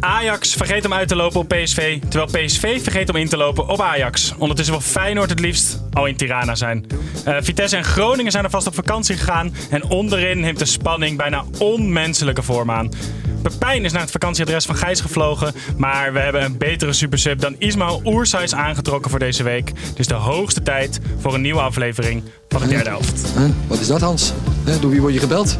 Ajax vergeet om uit te lopen op PSV, terwijl PSV vergeet om in te lopen op Ajax. Ondertussen wil Feyenoord het liefst al in Tirana zijn. Uh, Vitesse en Groningen zijn er vast op vakantie gegaan en onderin neemt de spanning bijna onmenselijke vorm aan. Pepijn is naar het vakantieadres van Gijs gevlogen. Maar we hebben een betere supersub dan Ismail Oersais aangetrokken voor deze week. Dus de hoogste tijd voor een nieuwe aflevering van de derde helft. Wat is dat, Hans? Door wie word je gebeld?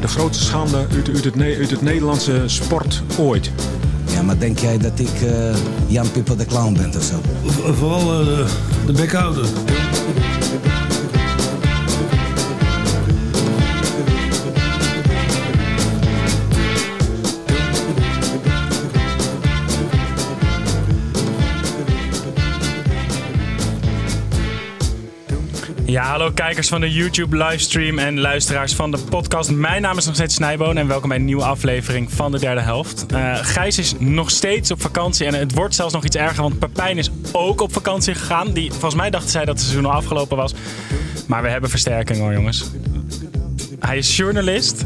De grootste schande uit, uit, het, uit het Nederlandse sport ooit. Ja, maar denk jij dat ik uh, Jan Pipper de Clown ben of zo? Vooral uh, de bekhouder. Ja, hallo kijkers van de YouTube livestream en luisteraars van de podcast. Mijn naam is nog steeds Snijboon en welkom bij een nieuwe aflevering van de derde helft. Uh, Gijs is nog steeds op vakantie en het wordt zelfs nog iets erger, want Pepijn is ook op vakantie gegaan. Die, volgens mij dachten zij dat het seizoen al afgelopen was. Maar we hebben versterking hoor jongens. Hij is journalist,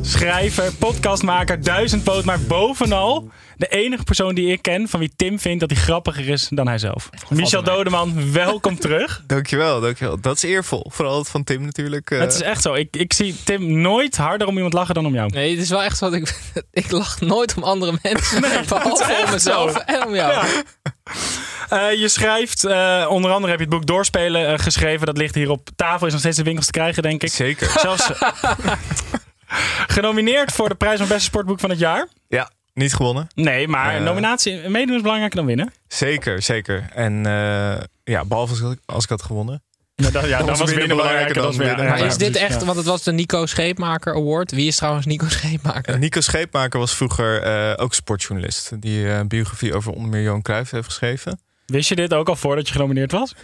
schrijver, podcastmaker, duizendpoot, maar bovenal de enige persoon die ik ken van wie Tim vindt dat hij grappiger is dan hij zelf. Michel Dodeman, welkom terug. dankjewel, dankjewel. Dat is eervol. Vooral van Tim natuurlijk. Uh... Het is echt zo. Ik, ik zie Tim nooit harder om iemand lachen dan om jou. Nee, het is wel echt zo. Ik, ik lach nooit om andere mensen. Nee, behalve om mezelf en om jou. Ja. Uh, je schrijft, uh, onder andere heb je het boek Doorspelen uh, geschreven. Dat ligt hier op tafel, is nog steeds in winkels te krijgen, denk ik. Zeker. Zelfs genomineerd voor de prijs van beste sportboek van het jaar. Ja, niet gewonnen. Nee, maar uh, nominatie, meedoen is belangrijker dan winnen. Zeker, zeker. En uh, ja, behalve als ik, als ik had gewonnen. Ja, dan, ja, dan was, was winnen belangrijker dan, dan winnen. Maar is dit echt, want het was de Nico Scheepmaker Award. Wie is trouwens Nico Scheepmaker? Nico Scheepmaker was vroeger uh, ook sportjournalist. Die een biografie over onder meer Johan Cruijff heeft geschreven. Wist je dit ook al voordat je genomineerd was?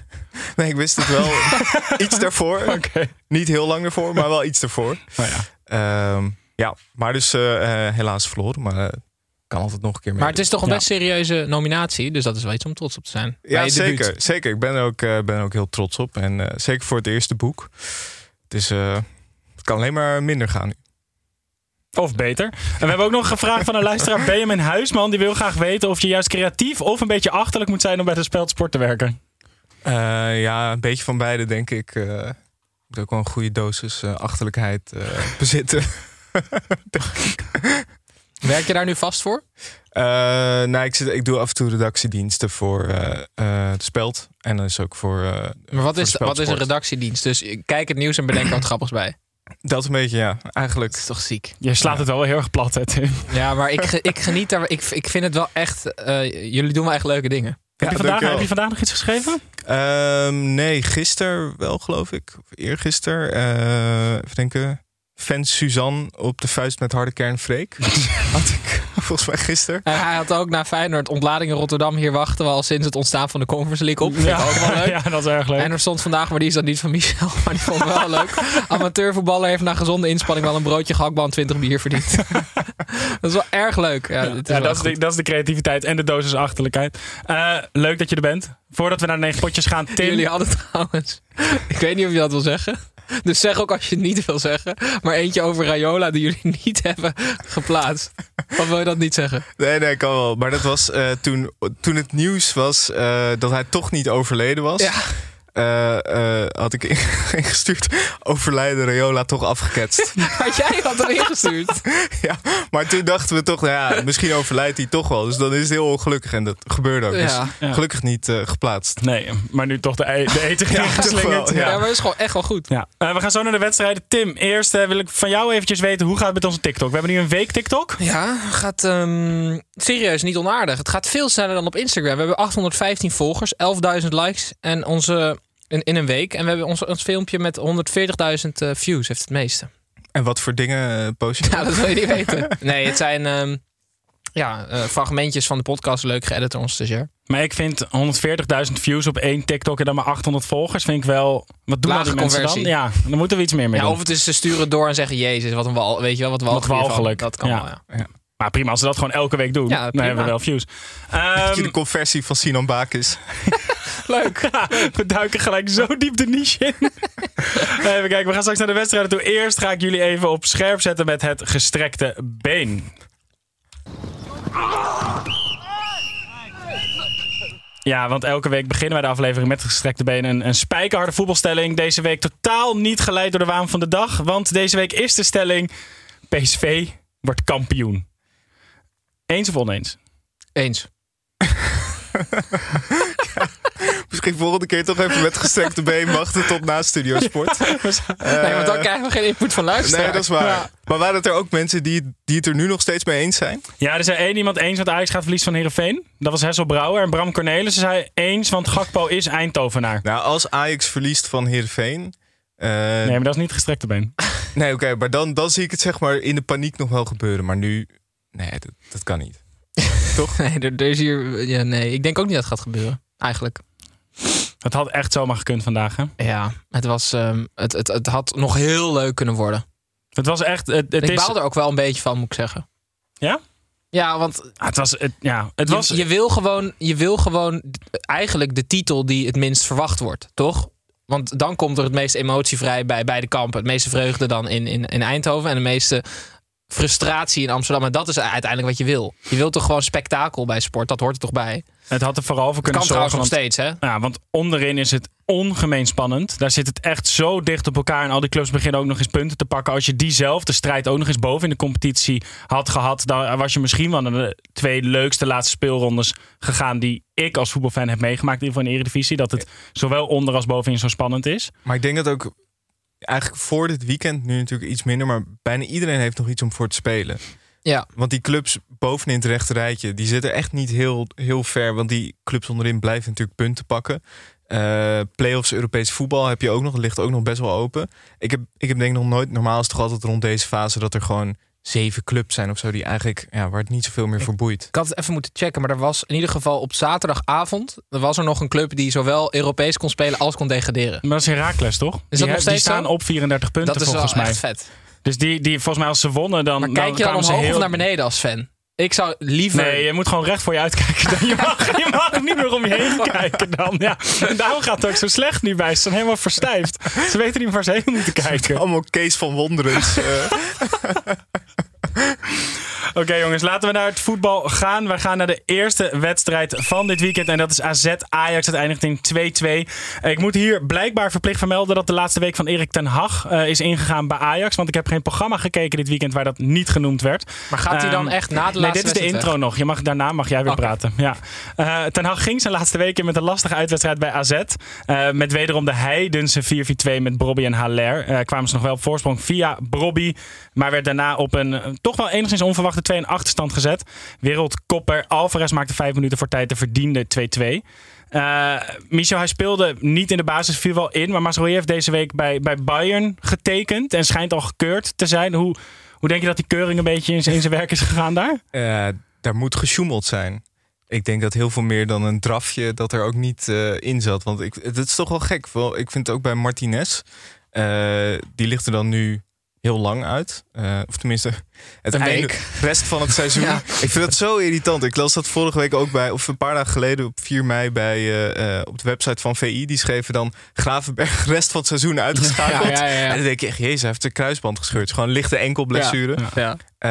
Nee, ik wist het wel iets daarvoor. Okay. Niet heel lang ervoor, maar wel iets daarvoor. Oh ja. Um, ja, maar dus uh, helaas verloren. Maar kan altijd nog een keer mee. Maar het is toch een best serieuze nominatie, dus dat is wel iets om trots op te zijn. Ja, zeker. Zeker. Ik ben er ook, uh, ben ook heel trots op. En uh, zeker voor het eerste boek. Het, is, uh, het kan alleen maar minder gaan nu. Of beter. En we hebben ook nog gevraagd van een luisteraar, Benjamin Huisman. Die wil graag weten of je juist creatief of een beetje achterlijk moet zijn om bij de speldsport te werken. ja, een beetje van beide denk ik. Uh, moet ook wel een goede dosis achterlijkheid bezitten. Werk je daar nu vast voor? Uh, nou, ik, zit, ik doe af en toe redactiediensten voor uh, uh, de Speld. En dat is ook voor. maar wat is, wat is een redactiedienst? Dus kijk het nieuws en bedenk wat grappigs bij. Dat een beetje, ja. Eigenlijk. Dat is toch ziek. Je slaat ja. het wel heel erg plat, hè, Tim? Ja, maar ik, ik geniet daar. Ik, ik vind het wel echt. jullie doen wel echt leuke dingen. Heb, je vandaag, heb je vandaag nog iets geschreven? Um, nee, gisteren wel, geloof ik. Of eergisteren. even denken fan Suzanne op de vuist met harde kern Freek. had ik volgens mij gisteren. En hij had ook naar Feyenoord ontlading in Rotterdam hier wachten we al sinds het ontstaan van de Conference League op. Ja. Ook wel leuk. ja, dat is erg leuk. En er stond vandaag, maar die is dan niet van Michel, maar die vond ik wel leuk. Amateurvoetballer heeft na gezonde inspanning wel een broodje gehaktbal en 20 bier verdiend. dat is wel erg leuk. Ja, ja, is ja dat, is de, dat, is de, creativiteit en de dosis achterlijkheid. Uh, leuk dat je er bent. Voordat we naar de negen potjes gaan, Tim. Jullie hadden trouwens, ik weet niet of je dat wil zeggen. Dus zeg ook als je het niet wil zeggen. Maar eentje over Rayola die jullie niet hebben geplaatst. Of wil je dat niet zeggen? Nee, nee, kan wel. Maar dat was uh, toen, toen het nieuws was uh, dat hij toch niet overleden was. Ja. Uh, uh, had ik ingestuurd. Overlijden Rayola toch afgeketst. maar jij had hem ingestuurd. ja, maar toen dachten we toch, nou ja, misschien overlijdt hij toch wel. Dus dan is het heel ongelukkig. En dat gebeurde ook. Ja. Dus Ja. gelukkig niet uh, geplaatst. Nee, maar nu toch de, e de eten Ja, geslingerd. Ja, ja. maar dat is gewoon echt wel goed. Ja. Uh, we gaan zo naar de wedstrijden. Tim, eerst uh, wil ik van jou eventjes weten hoe gaat het met onze TikTok? We hebben nu een week TikTok. Ja, gaat um, serieus niet onaardig. Het gaat veel sneller dan op Instagram. We hebben 815 volgers, 11.000 likes en onze in, in een week. En we hebben ons, ons filmpje met 140.000 uh, views, heeft het meeste. En wat voor dingen uh, post je? Dat wil je niet weten. Nee, het zijn um, ja, uh, fragmentjes van de podcast. Leuk geëdit door ons stagiair. Maar ik vind 140.000 views op één TikTok en dan maar 800 volgers. Vind ik wel. Wat doen Lage mensen conversie. dan? Ja, dan moeten we iets meer mee Ja, doen. of het is ze sturen door en zeggen: Jezus, wat een wal. Weet je wel, wat Wat walgelijk. Dat kan Ja. wel, ja. Maar prima, als ze dat gewoon elke week doen, Ja, dan hebben we wel views. Beetje Ehm, de conversie van Sinan Bakis. Leuk. Ja, we duiken gelijk zo diep de niche in. even kijken, we gaan straks naar de wedstrijden toe. Eerst ga ik jullie even op scherp zetten met het gestrekte been. Ja, want elke week beginnen wij de aflevering met het gestrekte been. Een, een spijkerharde voetbalstelling. Deze week totaal niet geleid door de waan van de dag. Want deze week is de stelling... PSV wordt kampioen. Eens of oneens? Eens. Misschien volgende keer toch even met gestrekte been wachten tot na Studio Sport. nee, want dan krijgen we geen input van luisteraars. Nee, dat is waar. Ja. Maar waren het er ook mensen die, die het er nu nog steeds mee eens zijn? Ja, er zei één iemand eens, want Ajax gaat verliezen van Heerenveen. Dat was Hessel Brouwer. En Bram Cornelissen zei eens, want Gakpo is Eindhovenaar. Nou, als Ajax verliest van Heerenveen... eh, Nee, maar dat is niet gestrekte been. nee, oké, maar dan, dan zie ik het zeg maar in de paniek nog wel gebeuren. Maar nu, nee, dat, dat kan niet. Nee, er, er is hier... Ja, nee, ik denk ook niet dat het gaat gebeuren. Eigenlijk. Het had echt zomaar gekund vandaag, hè? Ja, het, was, ehm, het, het, het had nog heel leuk kunnen worden. Het was echt... Het, het, ik is, baal er ook wel een beetje van, moet ik zeggen. Ja? Ja, want Ah, het was... Het, ja, het was... je, je, wil gewoon, je wil gewoon eigenlijk de titel die het minst verwacht wordt, toch? Want dan komt er het meeste emotie vrij bij beide kampen. Het meeste vreugde dan in, in, in Eindhoven en de meeste frustratie in Amsterdam. En dat is uiteindelijk wat je wil. Je wilt toch gewoon spektakel bij sport, dat hoort er toch bij. Het had er vooral voor Het kunnen kan trouwens zorgen. nog Want, steeds, hè? ja, want onderin is het ongemeen spannend. Daar zit het echt zo dicht op elkaar. En al die clubs beginnen ook nog eens punten te pakken. Als je diezelfde strijd ook nog eens boven in de competitie had gehad... dan was je misschien wel naar de twee leukste laatste speelrondes gegaan... die ik als voetbalfan heb meegemaakt in ieder geval in de Eredivisie. Dat het zowel onder als bovenin zo spannend is. Maar ik denk dat ook eigenlijk voor dit weekend nu natuurlijk iets minder... maar bijna iedereen heeft nog iets om voor te spelen. Ja. Want die clubs bovenin het rechte rijtje, die zitten echt niet heel, heel ver. Want die clubs onderin blijven natuurlijk punten pakken. Eh playoffs Europees voetbal heb je ook nog, ligt ook nog best wel open. Ik heb, ik heb denk ik nog nooit, normaal is het toch altijd rond deze fase dat er gewoon zeven clubs zijn of zo, die eigenlijk, ja, waar het niet zoveel meer voor boeit. Ik had het even moeten checken, maar er was in ieder geval op zaterdagavond... er was er nog een club die zowel Europees kon spelen als kon degraderen. Maar dat is Herakles, toch? dat die, nog die steeds staan zo? op 34 punten Dat is volgens wel mij. echt vet. Dus die, die, volgens mij als ze wonnen, dan, Maar kijk je dan ze omhoog heel... of naar beneden als fan? Ik zou liever... Nee, je moet gewoon recht voor je uitkijken. Dan. Je, mag, je mag niet meer om je heen kijken dan. Ja. En daarom gaat het ook zo slecht nu bij. Ze zijn helemaal verstijfd. Ze weten niet meer waar ze heen moeten kijken. Allemaal Kees van Wonderens. Oké jongens, laten we naar het voetbal gaan. We gaan naar de eerste wedstrijd van dit weekend. En dat is AZ Ajax. Het eindigt in 2-2. Eh, Ik moet hier blijkbaar verplicht vermelden dat de laatste week van Erik ten Hag eh, is ingegaan bij Ajax. Want ik heb geen programma gekeken dit weekend waar dat niet genoemd werd. Maar gaat hij dan Ehm, echt na de Nee, laatste dit is de intro nog. Je mag, daarna mag jij weer praten. Ja. Eh, ten Hag ging zijn laatste weken met een lastige uitwedstrijd bij AZ. Eh, met wederom de heidense 4-4-2 met Brobby en Haller. Kwamen ze nog wel op voorsprong via Brobby. Maar werd daarna op een eh, toch wel enigszins onverwachte 2 in achterstand gezet. Wereldkopper Alvarez maakte vijf minuten voor tijd de verdiende 2-2. Eh Michel, hij speelde niet in de basis, viel wel in. Maar Mazraoui heeft deze week bij, bij Bayern getekend. En schijnt al gekeurd te zijn. Hoe, hoe denk je dat die keuring een beetje in zijn, werk is gegaan daar? Eh, daar moet gesjoemeld zijn. Ik denk dat heel veel meer dan een drafje dat er ook niet eh, in zat. Want ik, het is toch wel gek. Ik vind het ook bij Martinez. die ligt er dan nu heel lang uit. Eh, of tenminste, het Een einde, rest van het seizoen. Ja. Ik vind dat zo irritant. Ik las dat vorige week ook bij, of een paar dagen geleden op 4 mei bij, eh, eh, op de website van VI. Die schreven dan Gravenberg rest van het seizoen uitgeschakeld. Ja, ja. En dan denk je echt, jezus, hij heeft de kruisband gescheurd. Het is Gewoon lichte enkelblessure. Ja. Eh,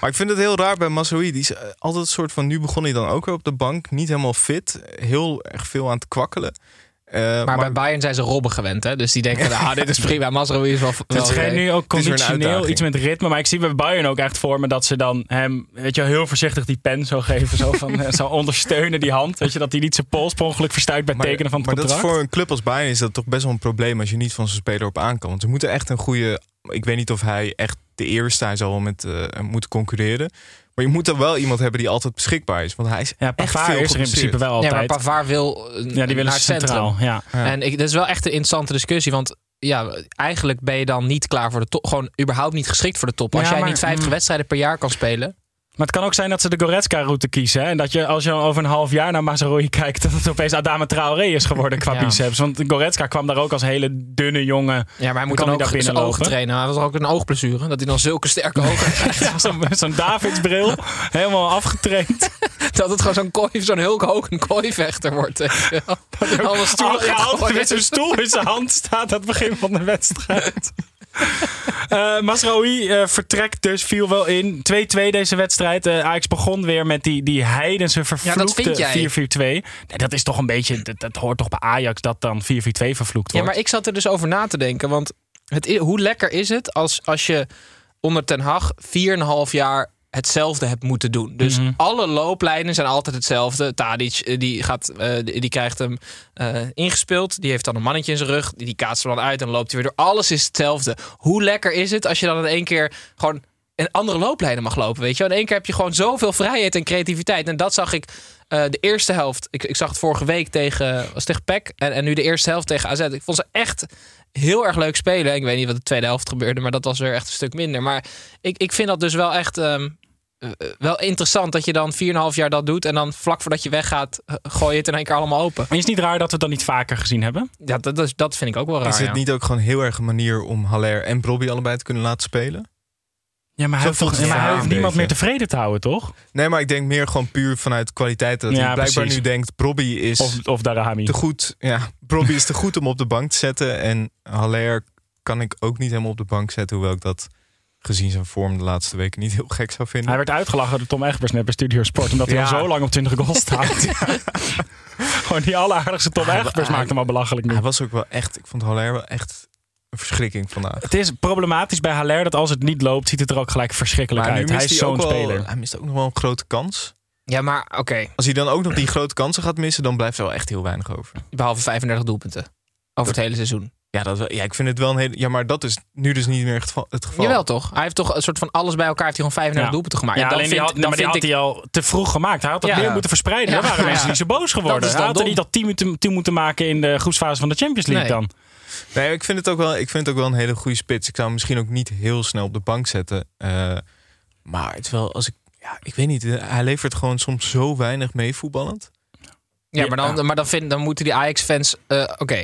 maar ik vind het heel raar bij Mazraoui. Die is altijd een soort van... Nu begon hij dan ook weer op de bank. Niet helemaal fit. Heel erg veel aan het kwakkelen. Eh, Maar, bij Bayern zijn ze Robben gewend, hè? Dus die denken, ah, dit is prima. Mazraoui is wel... Het wel schijnt oké. nu ook Het conditioneel iets met ritme. Maar ik zie bij Bayern ook echt voor me dat ze dan hem weet je, heel voorzichtig die pen zo geven. Zo, van, eh, zo ondersteunen die hand. Weet je, dat hij niet zijn pols per ongeluk verstuit bij het maar, tekenen van het maar dat is contract. voor een club als Bayern is dat toch best wel een probleem... als je niet van zijn speler op aan kan. Want ze moeten echt een goede... Ik weet niet of hij echt de eerste... Hij zal wel met eh, moeten concurreren. Maar je moet dan wel iemand hebben die altijd beschikbaar is. Want hij is Ja, echt veel is er in principe wel Ja, altijd. maar Pavard wil eh, ja, die willen centrum. centraal. Ja. Ja. En ik, dat is wel echt een interessante discussie. Want ja, eigenlijk ben je dan niet klaar voor de top. Gewoon überhaupt niet geschikt voor de top. Als Ja, jij maar- niet 50 mm. wedstrijden per jaar kan spelen. Maar het kan ook zijn dat ze de Goretzka-route kiezen. Hè? En dat je als je over een half jaar naar Mazaroi kijkt... dat het opeens Adama Traoré is geworden qua Ja. biceps. Want Goretzka kwam daar ook als hele dunne jongen. Ja, maar hij moet dan ook daar zijn ogen trainen. Hij was ook een oogblessure. Dat hij dan zulke sterke ogen krijgt. Zo'n zo'n Davidsbril, helemaal afgetraind. dat het gewoon zo'n kooi, zo'n Hulk Hogan kooivechter wordt. Allemaal ja, ingooien. met zo'n stoel in zijn hand staat aan het begin van de wedstrijd. Eh Masraoui eh, vertrekt dus, viel wel in. 2-2 deze wedstrijd. Eh Ajax begon weer met die, die heidense vervloekte vind jij. 4-4-2. Nee, dat is toch een beetje, dat, dat hoort toch bij Ajax dat dan 4-4-2 vervloekt Ja, wordt. maar ik zat er dus over na te denken. Want het, hoe lekker is het als, als je onder Ten Hag 4,5 jaar hetzelfde hebt moeten doen. Dus Mhm. alle looplijnen zijn altijd hetzelfde. Tadic eh, die, gaat, eh, die, krijgt hem eh, ingespeeld. Die heeft dan een mannetje in zijn rug. Die, kaatst er dan uit en loopt hij weer door. Alles is hetzelfde. Hoe lekker is het als je dan in één keer gewoon in andere looplijnen mag lopen. Weet je? In één keer heb je gewoon zoveel vrijheid en creativiteit. En dat zag ik de eerste helft. Ik, ik zag het vorige week tegen, was tegen PEC. En, en nu de eerste helft tegen AZ. Ik vond ze echt heel erg leuk spelen. Ik weet niet wat de tweede helft gebeurde, maar dat was weer echt een stuk minder. Maar ik, ik vind dat dus wel echt ehm, eh, wel interessant dat je dan 4,5 jaar dat doet. En dan vlak voordat je weggaat, eh, gooi je het in één keer allemaal open. Maar is het niet raar dat we het dan niet vaker gezien hebben? Ja, dat, dat, is- dat vind ik ook wel raar. Is het ja. niet ook gewoon heel erg een manier om Haller en Brobby allebei te kunnen laten spelen? Ja, maar hij hoeft, toch, ja, maar hij niemand meer tevreden te houden, toch? Nee, maar ik denk meer gewoon puur vanuit kwaliteit. Dat Ja, hij blijkbaar precies. nu denkt, Brobby is Of, of Darahami. te goed. Ja, Brobby is te goed om op de bank te zetten. En Haller kan ik ook niet helemaal op de bank zetten. Hoewel ik dat gezien zijn vorm de laatste weken niet heel gek zou vinden. Hij werd uitgelachen door Tom Egbers net bij Studio Sport. Omdat hij Ja. al zo lang op 20 goals staat. Gewoon die alleraardigste Tom Hij- Egbers hij- maakt hem al belachelijk nu. Hij was ook wel echt, ik vond Haller wel echt een verschrikking vandaag. Het is problematisch bij Haller dat als het niet loopt, ziet het er ook gelijk verschrikkelijk Maar uit. Hij mist is zo'n wel, speler. hij mist ook nog wel een grote kans. Ja, maar oké. Als hij dan ook nog die grote kansen gaat missen, dan blijft er wel echt heel weinig over. Behalve 35 doelpunten. Over het hele seizoen. Ja, dat, ja ik vind het wel een hele. Ja, maar dat is nu dus niet meer het geval. Het geval. Jawel toch? Hij heeft toch een soort van alles bij elkaar. Heeft hij gewoon 35 Ja. doelpunten gemaakt. Ja, dan alleen die had, dan maar die had ik- hij al te vroeg gemaakt. Hij had dat Ja. meer moeten verspreiden. Ja. Daar waren Ja. mensen niet zo boos geworden. Dat is Hij dan had er niet al 10 moeten, 10 moeten maken in de groepsfase van de Champions League Nee. dan. Nee, ik vind het ook wel. Ik vind het ook wel een hele goede spits. Ik zou hem misschien ook niet heel snel op de bank zetten. Eh, maar het is wel als ik. Ja, ik weet niet. Hij levert gewoon soms zo weinig mee voetballend. Ja, maar dan, maar dan, vind, dan moeten die Ajax-fans... eh, Oké,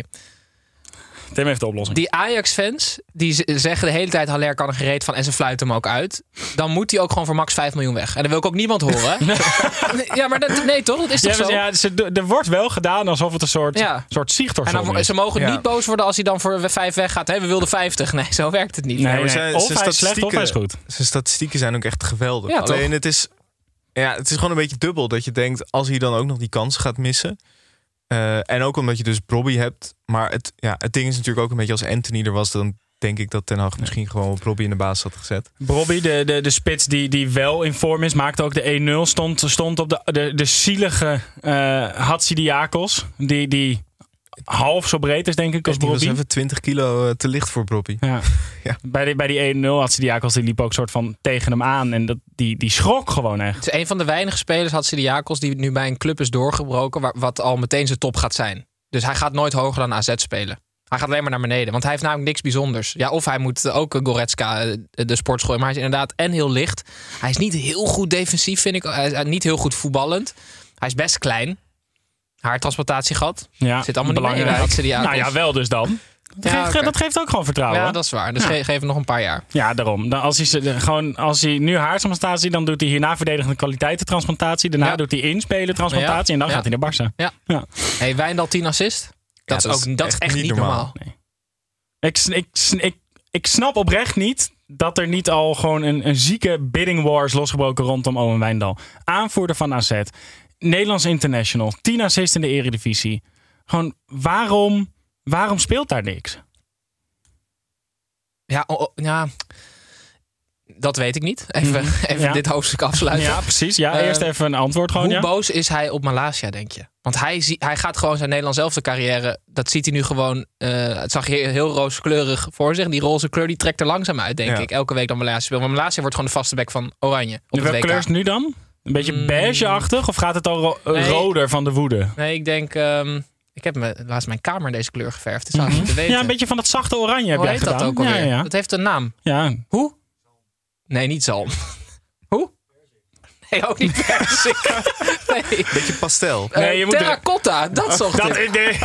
Tim heeft de oplossing. die Ajax-fans die zeggen de hele tijd... Haller kan er gereed van en ze fluiten hem ook uit. Dan moet hij ook gewoon voor max 5 miljoen weg. En dan wil ik ook niemand horen. ja, maar dat, nee toch? Dat is Ja, toch zo? ja, ze- er wordt wel gedaan alsof het een soort, Ja. soort En dan, is. ze mogen Ja. niet boos worden als hij dan voor 5 weggaat. Hé, we wilden 50. Nee, zo werkt het niet. Nee, nee. zijn- Of zijn hij is slecht of hij is goed. Zijn statistieken zijn ook echt geweldig. Ja, Alleen toch? het is. Ja, het is gewoon een beetje dubbel. Dat je denkt, als hij dan ook nog die kans gaat missen. Eh, en ook omdat je dus Bobby hebt. Maar het, ja, het ding is natuurlijk ook een beetje als Anthony er was. Dan denk ik dat Ten Hag misschien gewoon Bobby in de baas had gezet. Bobby, de, de, de spits die, die wel in vorm is, maakte ook de 1-0. Stond, stond op de, de, de zielige eh Hatsidiakos. Die, die half zo breed is, denk ik, als Die was even 20 kilo eh, te licht voor Bobby. Ja. Ja. Bij, die, bij die 1-0 Hatsidiakos die liep ook soort van tegen hem aan. En dat, die, die schrok gewoon echt. Het is een van de weinige spelers, had Jakos, die nu bij een club is doorgebroken, waar, wat al meteen zijn top gaat zijn. Dus hij gaat nooit hoger dan AZ spelen. Hij gaat alleen maar naar beneden, want hij heeft namelijk niks bijzonders. Ja, of hij moet ook Goretzka eh, de sport gooien, maar hij is inderdaad en heel licht. Hij is niet heel goed defensief, vind ik. Hij is eh, niet heel goed voetballend. Hij is best klein. Haartransplantatie gehad. Ja, Zit allemaal niet mee bij Hatsidiakos. Nou ja, wel dus dan. Dat, Ja, geeft, dat geeft ook gewoon vertrouwen. Ja, dat is waar. Dus Ja. ge- geef hem nog een paar jaar. Ja, daarom. Dan als, hij, ze- gewoon, als hij nu haartransplantatie, dan doet hij hierna verdedigende kwaliteitentransplantatie. Daarna Ja. doet hij inspelen transplantatie en dan Ja. gaat hij naar Barça. Ja. Ja. Hey, Wijndal 10 assist. Dat, Ja, is ook dat is echt niet normaal. Nee. Ik, ik, ik snap oprecht niet dat er niet al gewoon een, een zieke bidding war is losgebroken rondom Owen Wijndal. Aanvoerder van AZ. Nederlands international. 10 assists in de eredivisie. Gewoon, waarom, waarom speelt daar niks? Ja, oh, oh, ja, dat weet ik niet. Even, even Mhm. Ja. dit hoofdstuk afsluiten. Ja, precies. Ja, eerst even een antwoord gewoon. Hoe Ja. boos is hij op Malasia, denk je? Want hij, zie, hij gaat gewoon zijn Nederlands zelfde carrière. Dat ziet hij nu gewoon. eh, het zag je heel rooskleurig voor zich. Die roze kleur die trekt er langzaam uit, denk Ja. ik. Elke week dan Malasia speelt. Maar Malasia wordt gewoon de vaste bek van Oranje. Op het Welke kleur is nu dan? Een beetje Mm. beige-achtig? Of gaat het al ro- Nee. roder van de woede? Nee, ik denk. ehm, ik heb me, laatst mijn kamer in deze kleur geverfd. Weten. Mhm. Ja, een beetje van dat zachte oranje heb Hoe jij heet gedaan. dat ook alweer? Ja, ja. Dat heeft een naam. ja. Hoe? Nee, niet zalm. Hoe? Nee, ook niet persik. Nee. Beetje pastel. Eh, Nee, je moet er- terracotta, dat zocht Dat ik. idee.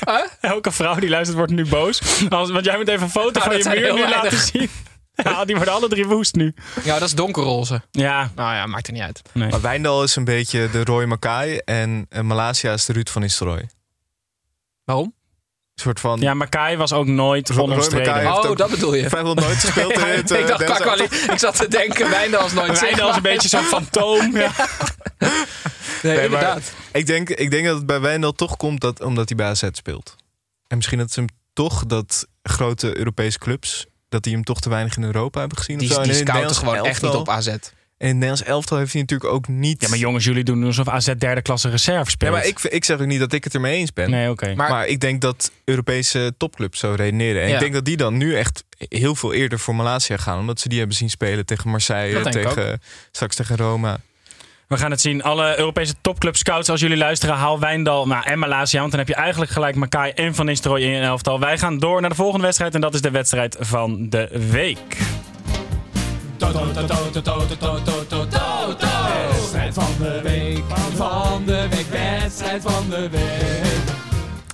Elke vrouw die luistert wordt nu boos. Want jij moet even een foto Nou, van je muur nu laten zien. Ja, die worden alle drie woest nu. Ja, dat is donkerroze. Ja, Nou ja, maakt er niet uit. nee. Maar Wijndal is een beetje de Roy Mackay en Malaysia is de Ruud van Nistelrooy. Waarom? Een soort van... Ja, Makai was ook nooit onomstreden. Oh, dat bedoel je. vrijwel nooit gespeeld in het... eh, ik, dacht, qua ik zat te denken, Wijndal is nooit Wijndal is een beetje zo'n fantoom. Ja. Nee, Nee, maar inderdaad. Ik denk, ik denk dat het bij Wijndal toch komt dat, omdat hij bij AZ speelt. En misschien dat ze hem toch, dat grote Europese clubs... dat die hem toch te weinig in Europa hebben gezien. Die, of zo. En die scouten gewoon echt niet op AZ. En in het Nederlands elftal heeft hij natuurlijk ook niet... ja, maar jongens, jullie doen alsof AZ derde klasse reserve Ja, speelt. maar ik, ik zeg ook niet dat ik het ermee eens ben. Nee, oké. Maar- Maar, ik denk dat Europese topclubs zo redeneren. En Ja. ik denk dat die dan nu echt heel veel eerder voor Malaysia gaan. Omdat ze die hebben zien spelen tegen Marseille, tegen, straks tegen Roma. We gaan het zien. Alle Europese topclub scouts, als jullie luisteren, haal Wijndal nou, en Malaysia. Want dan heb je eigenlijk gelijk Makai en Van Nistelrooy in je elftal. Wij gaan door naar de volgende wedstrijd. En dat is de wedstrijd van de week. Wedstrijd van de week, van de week, wedstrijd van de week.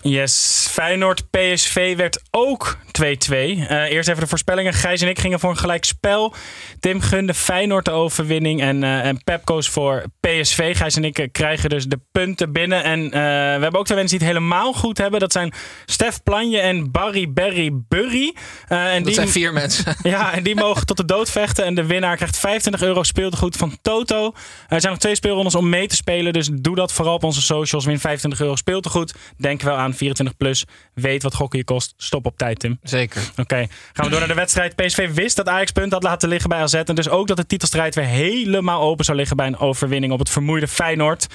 Yes, Feyenoord PSV werd ook 2-2. Eh, eerst even de voorspellingen. Gijs en ik gingen voor een gelijk spel. Tim gunde Feyenoord de overwinning en, en Pep koos voor PSV. Gijs en ik eh, krijgen dus de punten binnen. En we hebben ook twee mensen die het helemaal goed hebben. Dat zijn Stef Planje en Barry Berry Burry. En Dat die, zijn vier mensen. ja, en die mogen tot de dood vechten. En de winnaar krijgt 25 euro speeltegoed van Toto. Er zijn nog twee speelrondes om mee te spelen. Dus doe dat vooral op onze socials. Win 25 euro speeltegoed. Denk wel aan 24 plus. Weet wat gokken je kost. Stop op tijd, Tim. Zeker. Oké, gaan we door naar de wedstrijd. PSV wist dat Ajax punt had laten liggen bij AZ. En dus ook dat de titelstrijd weer helemaal open zou liggen bij een overwinning op het vermoeide Feyenoord.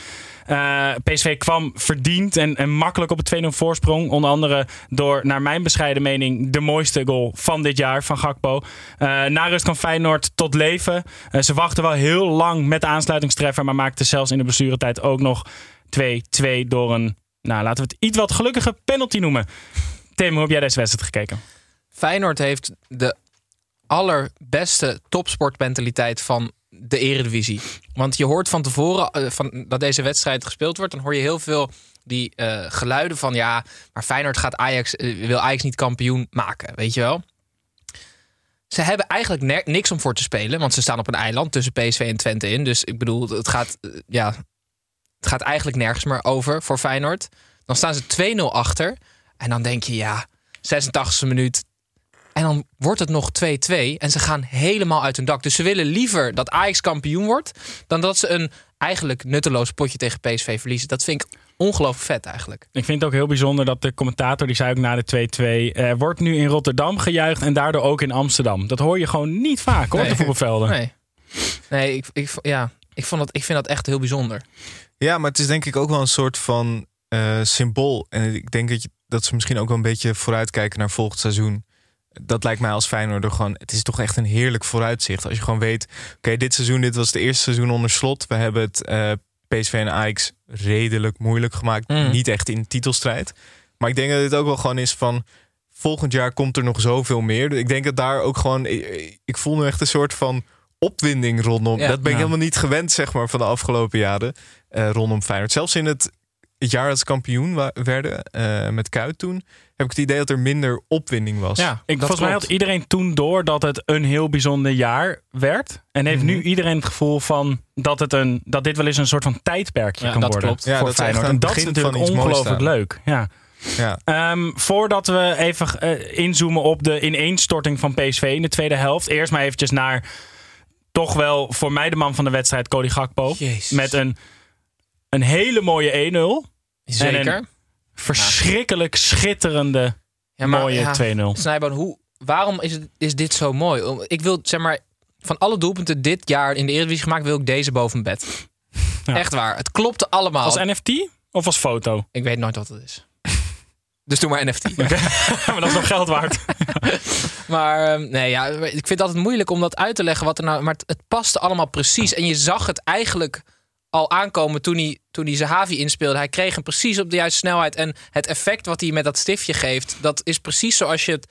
Eh, PSV kwam verdiend en, en makkelijk op een 2-0 voorsprong. Onder andere door, naar mijn bescheiden mening, de mooiste goal van dit jaar van Gakpo. Eh na rust kwam Feyenoord tot leven. Eh, ze wachten wel heel lang met de aansluitingstreffer, maar maakten zelfs in de blessuretijd ook nog 2-2 door een, nou laten we het iets wat gelukkige penalty noemen. Tim, hoe heb jij deze wedstrijd gekeken? Feyenoord heeft de allerbeste topsportmentaliteit van de eredivisie. Want je hoort van tevoren eh, van, dat deze wedstrijd gespeeld wordt. Dan hoor je heel veel die eh, geluiden van... ja, maar Feyenoord gaat Ajax, eh, wil Ajax niet kampioen maken, weet je wel? Ze hebben eigenlijk niks om voor te spelen. Want ze staan op een eiland tussen PSV en Twente in. Dus ik bedoel, het gaat, ja, het gaat eigenlijk nergens meer over voor Feyenoord. Dan staan ze 2-0 achter. En dan denk je, ja, 86e minuut. En dan wordt het nog 2-2. En ze gaan helemaal uit hun dak. Dus ze willen liever dat Ajax kampioen wordt. dan dat ze een eigenlijk nutteloos potje tegen PSV verliezen. Dat vind ik ongelooflijk vet eigenlijk. Ik vind het ook heel bijzonder dat de commentator, die zei ook na de 2-2, er wordt nu in Rotterdam gejuicht en daardoor ook in Amsterdam. Dat hoor je gewoon niet vaak hoor, op de Nee. voetbalvelden. Nee, nee ik, ik, ja, ik, vond dat, ik vind dat echt heel bijzonder. Ja, maar het is denk ik ook wel een soort van eh, symbool. En ik denk dat, je, dat ze misschien ook wel een beetje vooruitkijken naar volgend seizoen. Dat lijkt mij als Feyenoorder gewoon... Het is toch echt een heerlijk vooruitzicht. Als je gewoon weet... Oké, dit seizoen, dit was het eerste seizoen onder slot. We hebben het eh, PSV en Ajax redelijk moeilijk gemaakt. Mm. Niet echt in titelstrijd. Maar ik denk dat dit ook wel gewoon is van... Volgend jaar komt er nog zoveel meer. Ik denk dat daar ook gewoon... Ik, ik voel nu echt een soort van opwinding rondom. Ja. dat ben ik helemaal niet gewend, zeg maar, van de afgelopen jaren. eh, rondom Feyenoord. Zelfs in het, het jaar dat ze kampioen werden, eh, met Kuit toen... heb ik het idee dat er minder opwinding was. Ja, Ik, dat volgens mij had iedereen toen door dat het een heel bijzonder jaar werd. En heeft Mhm. nu iedereen het gevoel van dat, het een, dat dit wel eens een soort van tijdperkje Ja, kan dat worden klopt. Ja, voor dat Feyenoord. En dat is natuurlijk ongelooflijk leuk. Ja. Ja. Ehm, voordat we even eh, inzoomen op de ineenstorting van PSV in de tweede helft. Eerst maar eventjes naar toch wel voor mij de man van de wedstrijd, Cody Gakpo. Jezus. Met een, een hele mooie 1-0. Zeker. en Verschrikkelijk schitterende Ja, maar, mooie ja, 2-0. Snijboon, hoe, waarom is, het, is dit zo mooi? Ik wil, zeg maar, van alle doelpunten dit jaar in de Eredivisie gemaakt... wil ik deze boven bed. Ja. Echt waar. Het klopte allemaal. Als NFT of als foto? Ik weet nooit wat het is. Dus doe maar NFT. maar dat is nog geld waard. Maar ehm, nee, ja, ik vind het altijd moeilijk om dat uit te leggen. Wat er nou, maar het, het paste allemaal precies. En je zag het eigenlijk al aankomen toen hij, toen hij Zahavi inspeelde. Hij kreeg hem precies op de juiste snelheid. En het effect wat hij met dat stiftje geeft, dat is precies zoals je het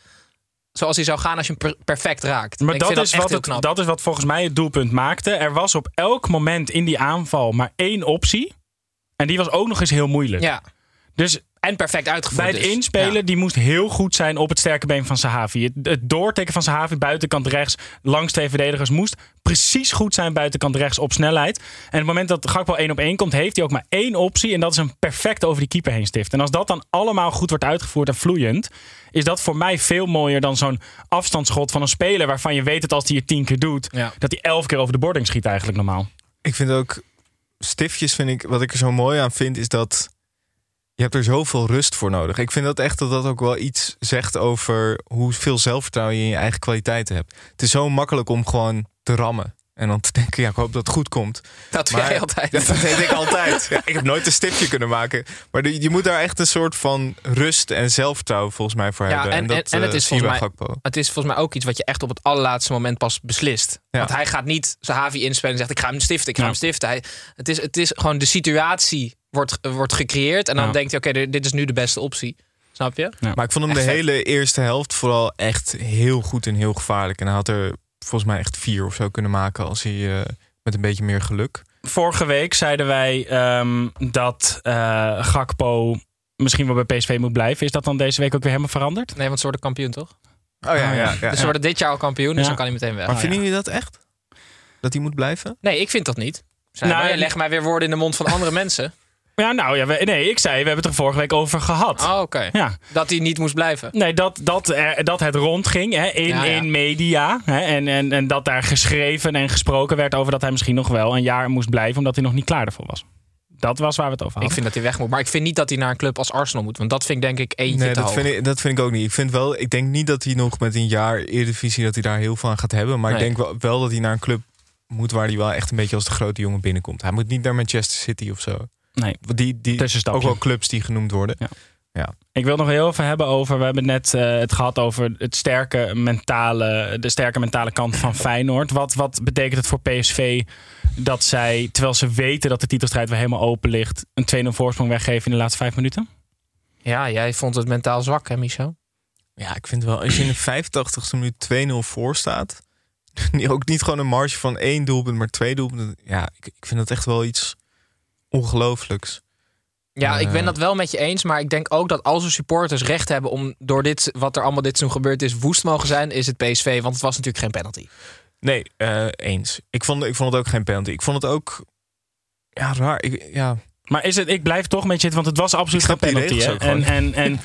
zoals hij zou gaan als je hem per- perfect raakt. Maar dat vind is, wat het, dat is wat volgens mij het doelpunt maakte. Er was op elk moment in die aanval maar één optie. En die was ook nog eens heel moeilijk. Ja, Dus en perfect uitgevoerd bij het dus. inspelen, Ja. die moest heel goed zijn op het sterke been van Sahavi. Het, het doortikken van Sahavi buitenkant rechts, langs twee verdedigers, moest precies goed zijn buitenkant rechts op snelheid. En op het moment dat Gakpo één op één komt, heeft hij ook maar één optie. En dat is hem perfect over die keeper heen stift. En als dat dan allemaal goed wordt uitgevoerd en vloeiend, is dat voor mij veel mooier dan zo'n afstandsschot van een speler waarvan je weet dat als hij het tien keer doet, Ja. dat hij elf keer over de boarding schiet eigenlijk normaal. Ik vind ook stiftjes, vind ik, wat ik er zo mooi aan vind, is dat je hebt er zoveel rust voor nodig. Ik vind dat echt dat dat ook wel iets zegt over hoeveel zelfvertrouwen je in je eigen kwaliteiten hebt. Het is zo makkelijk om gewoon te rammen. En dan te denken, ja, ik hoop dat het goed komt. Dat doe jij altijd. Dat deed ik altijd. Ja, ik heb nooit een stiftje kunnen maken. Maar de- je moet daar echt een soort van rust en zelfvertrouwen volgens mij voor Ja, hebben. en- dat, en- en het eh, is volgens Gakpo. Het is volgens mij ook iets wat je echt op het allerlaatste moment pas beslist. Ja. Want hij gaat niet zijn Havi inspelen en zegt ik ga hem stiften, ik ga hem stiften. Hij, het, is, het is gewoon de situatie wordt, wordt gecreëerd en dan Ja. denkt hij oké, dit is nu de beste optie. Snap je? Maar ik vond hem Echt de vet. hele eerste helft vooral echt heel goed en heel gevaarlijk. En hij had er volgens mij echt vier of zo kunnen maken als hij eh, met een beetje meer geluk. Vorige week zeiden wij ehm, dat eh, Gakpo misschien wel bij PSV moet blijven. Is dat dan deze week ook weer helemaal veranderd? Nee, want ze worden kampioen toch? Oh ja, ja. dus ze worden dit jaar al kampioen, dus Ja. dan kan hij meteen weg. Maar Oh, vinden ja. jullie dat echt? Dat hij moet blijven? Nee, ik vind dat niet. Zij, Nou, maar legt mij weer woorden in de mond van andere mensen. Ja, nou ja, we- nee, ik zei, we hebben het er vorige week over gehad. Oh, oké. Ja, Dat hij niet moest blijven. nee, dat, dat, er, dat het rondging hè, in, Ja, ja. in media. Hè, en, en, en dat daar geschreven en gesproken werd over dat hij misschien nog wel een jaar moest blijven, omdat hij nog niet klaar ervoor was. Dat was waar we het over Ik hadden. vind dat hij weg moet. Maar ik vind niet dat hij naar een club als Arsenal moet. Want dat vind ik denk ik eentje Nee, te dat hoog. vind, ik, dat vind ik ook niet. Ik vind wel, ik denk niet dat hij nog met een jaar Eredivisie dat hij daar heel veel aan gaat hebben. Maar Nee. ik denk wel, wel dat hij naar een club moet waar hij wel echt een beetje als de grote jongen binnenkomt. Hij moet niet naar Manchester City of zo. Nee, Die, die tussenstapje. ook wel clubs die genoemd worden. Ik wil nog heel even hebben over. We hebben net eh, het gehad over het sterke mentale, de sterke mentale kant van Feyenoord. Wat, wat betekent het voor PSV dat zij, terwijl ze weten dat de titelstrijd weer helemaal open ligt, een 2-0 voorsprong weggeven in de laatste vijf minuten? Ja, jij vond het mentaal zwak, hè, Michel? Ja, ik vind wel, als je in de 85ste minuut 2-0 voor staat. Ook niet gewoon een marge van één doelpunt, maar twee doelpunten. Ja, ik, ik vind dat echt wel iets ongelooflijks. Ja, ik ben Eh. dat wel met je eens. Maar ik denk ook dat als er supporters recht hebben om door dit, wat er allemaal dit seizoen gebeurd is, woest mogen zijn, is het PSV. Want het was natuurlijk geen penalty. Nee, eh, eens. Ik vond, ik vond het ook geen penalty. Ik vond het ook ja, raar. Ik, ja, Maar is het, ik blijf toch beetje zitten, want het was absoluut geen penalty. hè? En, en, en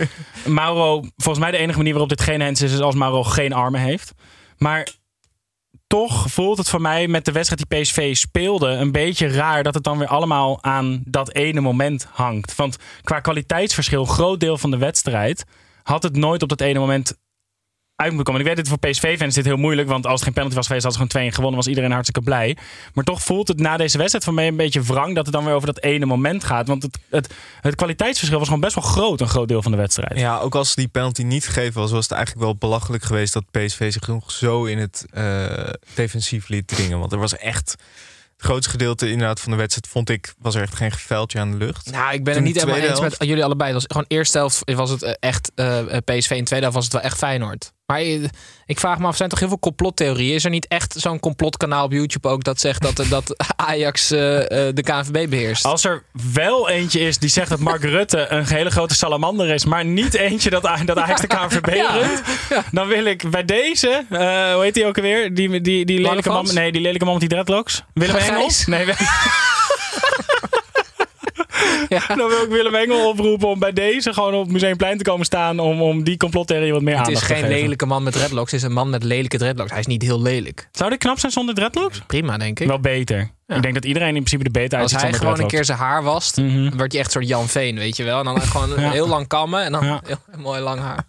Mauro, volgens mij de enige manier waarop dit geen hands is, is als Mauro geen armen heeft. Maar toch voelt het voor mij met de wedstrijd die PSV speelde een beetje raar dat het dan weer allemaal aan dat ene moment hangt. Want qua kwaliteitsverschil, groot deel van de wedstrijd, had het nooit op dat ene moment uit komen. En ik weet het voor PSV-fans is dit heel moeilijk, want als het geen penalty was geweest, had ze gewoon twee gewonnen, was iedereen hartstikke blij. Maar toch voelt het na deze wedstrijd voor mij een beetje wrang dat het dan weer over dat ene moment gaat. Want het, het, het kwaliteitsverschil was gewoon best wel groot, een groot deel van de wedstrijd. ja, ook als die penalty niet gegeven was, was het eigenlijk wel belachelijk geweest dat PSV zich nog zo in het eh, defensief liet dringen. Want er was echt. Het grootste gedeelte inderdaad van de wedstrijd vond ik, was er echt geen geveldje aan de lucht. Nou, ik ben het niet helemaal eens met jullie allebei. Het was gewoon eerste helft was het eh, echt eh, PSV. In de tweede helft was het wel echt Feyenoord. Maar ik vraag me af, zijn toch heel veel complottheorieën? Is er niet echt zo'n complotkanaal op YouTube ook dat zegt dat, dat Ajax eh, eh, de KNVB beheerst? Als er wel eentje is die zegt dat Mark Rutte een hele grote salamander is, maar niet eentje dat, dat Ajax de KNVB Ja. runt, dan wil ik bij deze, eh, hoe heet die ook alweer? Die, die, die, lelijke man, nee, die lelijke man met die dreadlocks. Willem Gijs? Engel? Nee, we- Ja. dan wil ik Willem Engel oproepen om bij deze gewoon op Museumplein te komen staan om, om die complottheorie wat meer Het is aandacht te geen geven. lelijke man met dreadlocks. Het is een man met lelijke dreadlocks. Hij is niet heel lelijk. Zou dit knap zijn zonder dreadlocks? Prima, denk ik. Wel beter. Ik denk dat iedereen in principe er beter Als uitziet hij zonder gewoon een keer zijn haar wast, Mhm. dan wordt hij echt soort Jan Veen, weet je wel. En dan gewoon Ja. heel lang kammen en dan Ja. heel, mooi lang haar.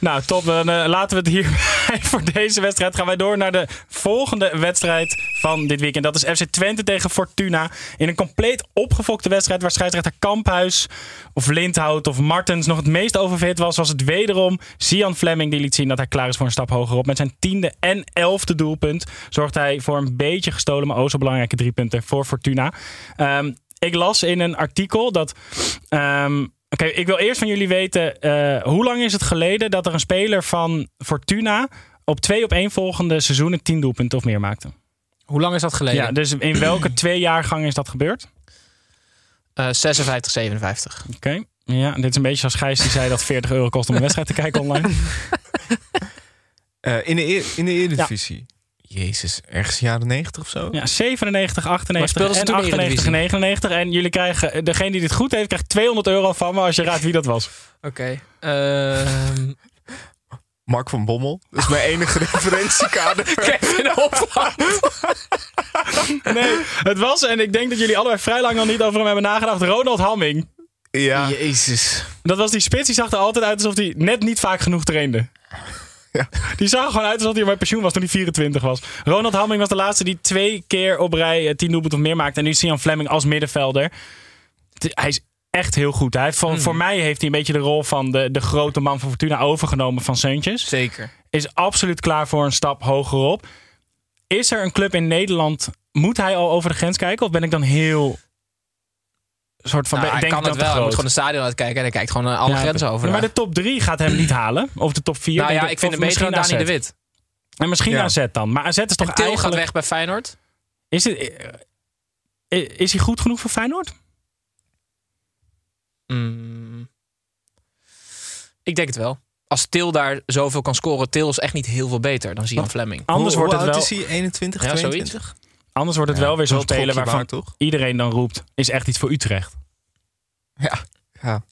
Nou, top. Dan eh, laten we het hierbij voor deze wedstrijd. Gaan wij door naar de volgende wedstrijd van dit weekend. Dat is FC Twente tegen Fortuna. In een compleet opgefokte wedstrijd waar scheidsrechter Kamphuis of Lindhout of Martens nog het meest overfit was, was het wederom Sian Fleming die liet zien dat hij klaar is voor een stap hogerop. Met zijn tiende en elfde doelpunt zorgt hij voor een beetje gestolen, maar ook zo belangrijke drie punten voor Fortuna. Ehm, ik las in een artikel dat ehm, Oké, ik wil eerst van jullie weten, eh, hoe lang is het geleden dat er een speler van Fortuna op twee op één volgende seizoenen 10 doelpunten of meer maakte? Hoe lang is dat geleden? Ja, dus in welke twee jaargangen is dat gebeurd? Eh, 56, 57. Oké. Ja, dit is een beetje als Gijs die zei dat 40 euro kost om een wedstrijd te kijken online. Eh, in, de, e- in de Eredivisie. Jezus, ergens jaren 90 of zo? Ja, 97, 98 speelden ze en toen in de 98 en 99. En jullie krijgen, degene die dit goed heeft, krijgt 200 euro van me als je raadt wie dat was. Oké. Ehm, Mark van Bommel. Dat is mijn enige referentiekader. Kevin Hofland. Nee, het was, en ik denk dat jullie allebei vrij lang al niet over hem hebben nagedacht, Ronald Hamming. Ja, Jezus. Dat was die spits, die zag er altijd uit alsof hij net niet vaak genoeg trainde. Ja. Die zag gewoon uit alsof hij bij pensioen was toen hij 24 was. Ronald Hamming was de laatste die twee keer op rij eh, 10 doelpunten of meer maakte. En nu is Sian Fleming als middenvelder. Hij is echt heel goed. Hij heeft, voor, voor mij heeft hij een beetje de rol van de, de grote man van Fortuna overgenomen van Seuntjes. Zeker. Is absoluut klaar voor een stap hogerop. Is er een club in Nederland... Moet hij al over de grens kijken? Of ben ik dan heel... Soort van, Nou, hij denk kan ik het dan te wel. Hij moet gewoon een stadion uitkijken en hij kijkt gewoon alle Ja, grenzen over. Maar de top 3 gaat hem niet halen. Of de top 4. nou denk ja, ik vind het beter dan misschien Dani de. Wit. En misschien Ja. AZ dan. Maar AZ is toch En Til eigenlijk... gaat weg bij Feyenoord. Is, het, eh, is hij goed genoeg voor Feyenoord? Mm. Ik denk het wel. Als Til daar zoveel kan scoren, Til is echt niet heel veel beter dan Sian Fleming. Anders hoe, wordt hoe het oud wel, is hij? 21, Ja, 22? Anders wordt het wel weer zo'n speler waarvan waard, toch? iedereen dan roept... is echt iets voor Utrecht. Ja. ja.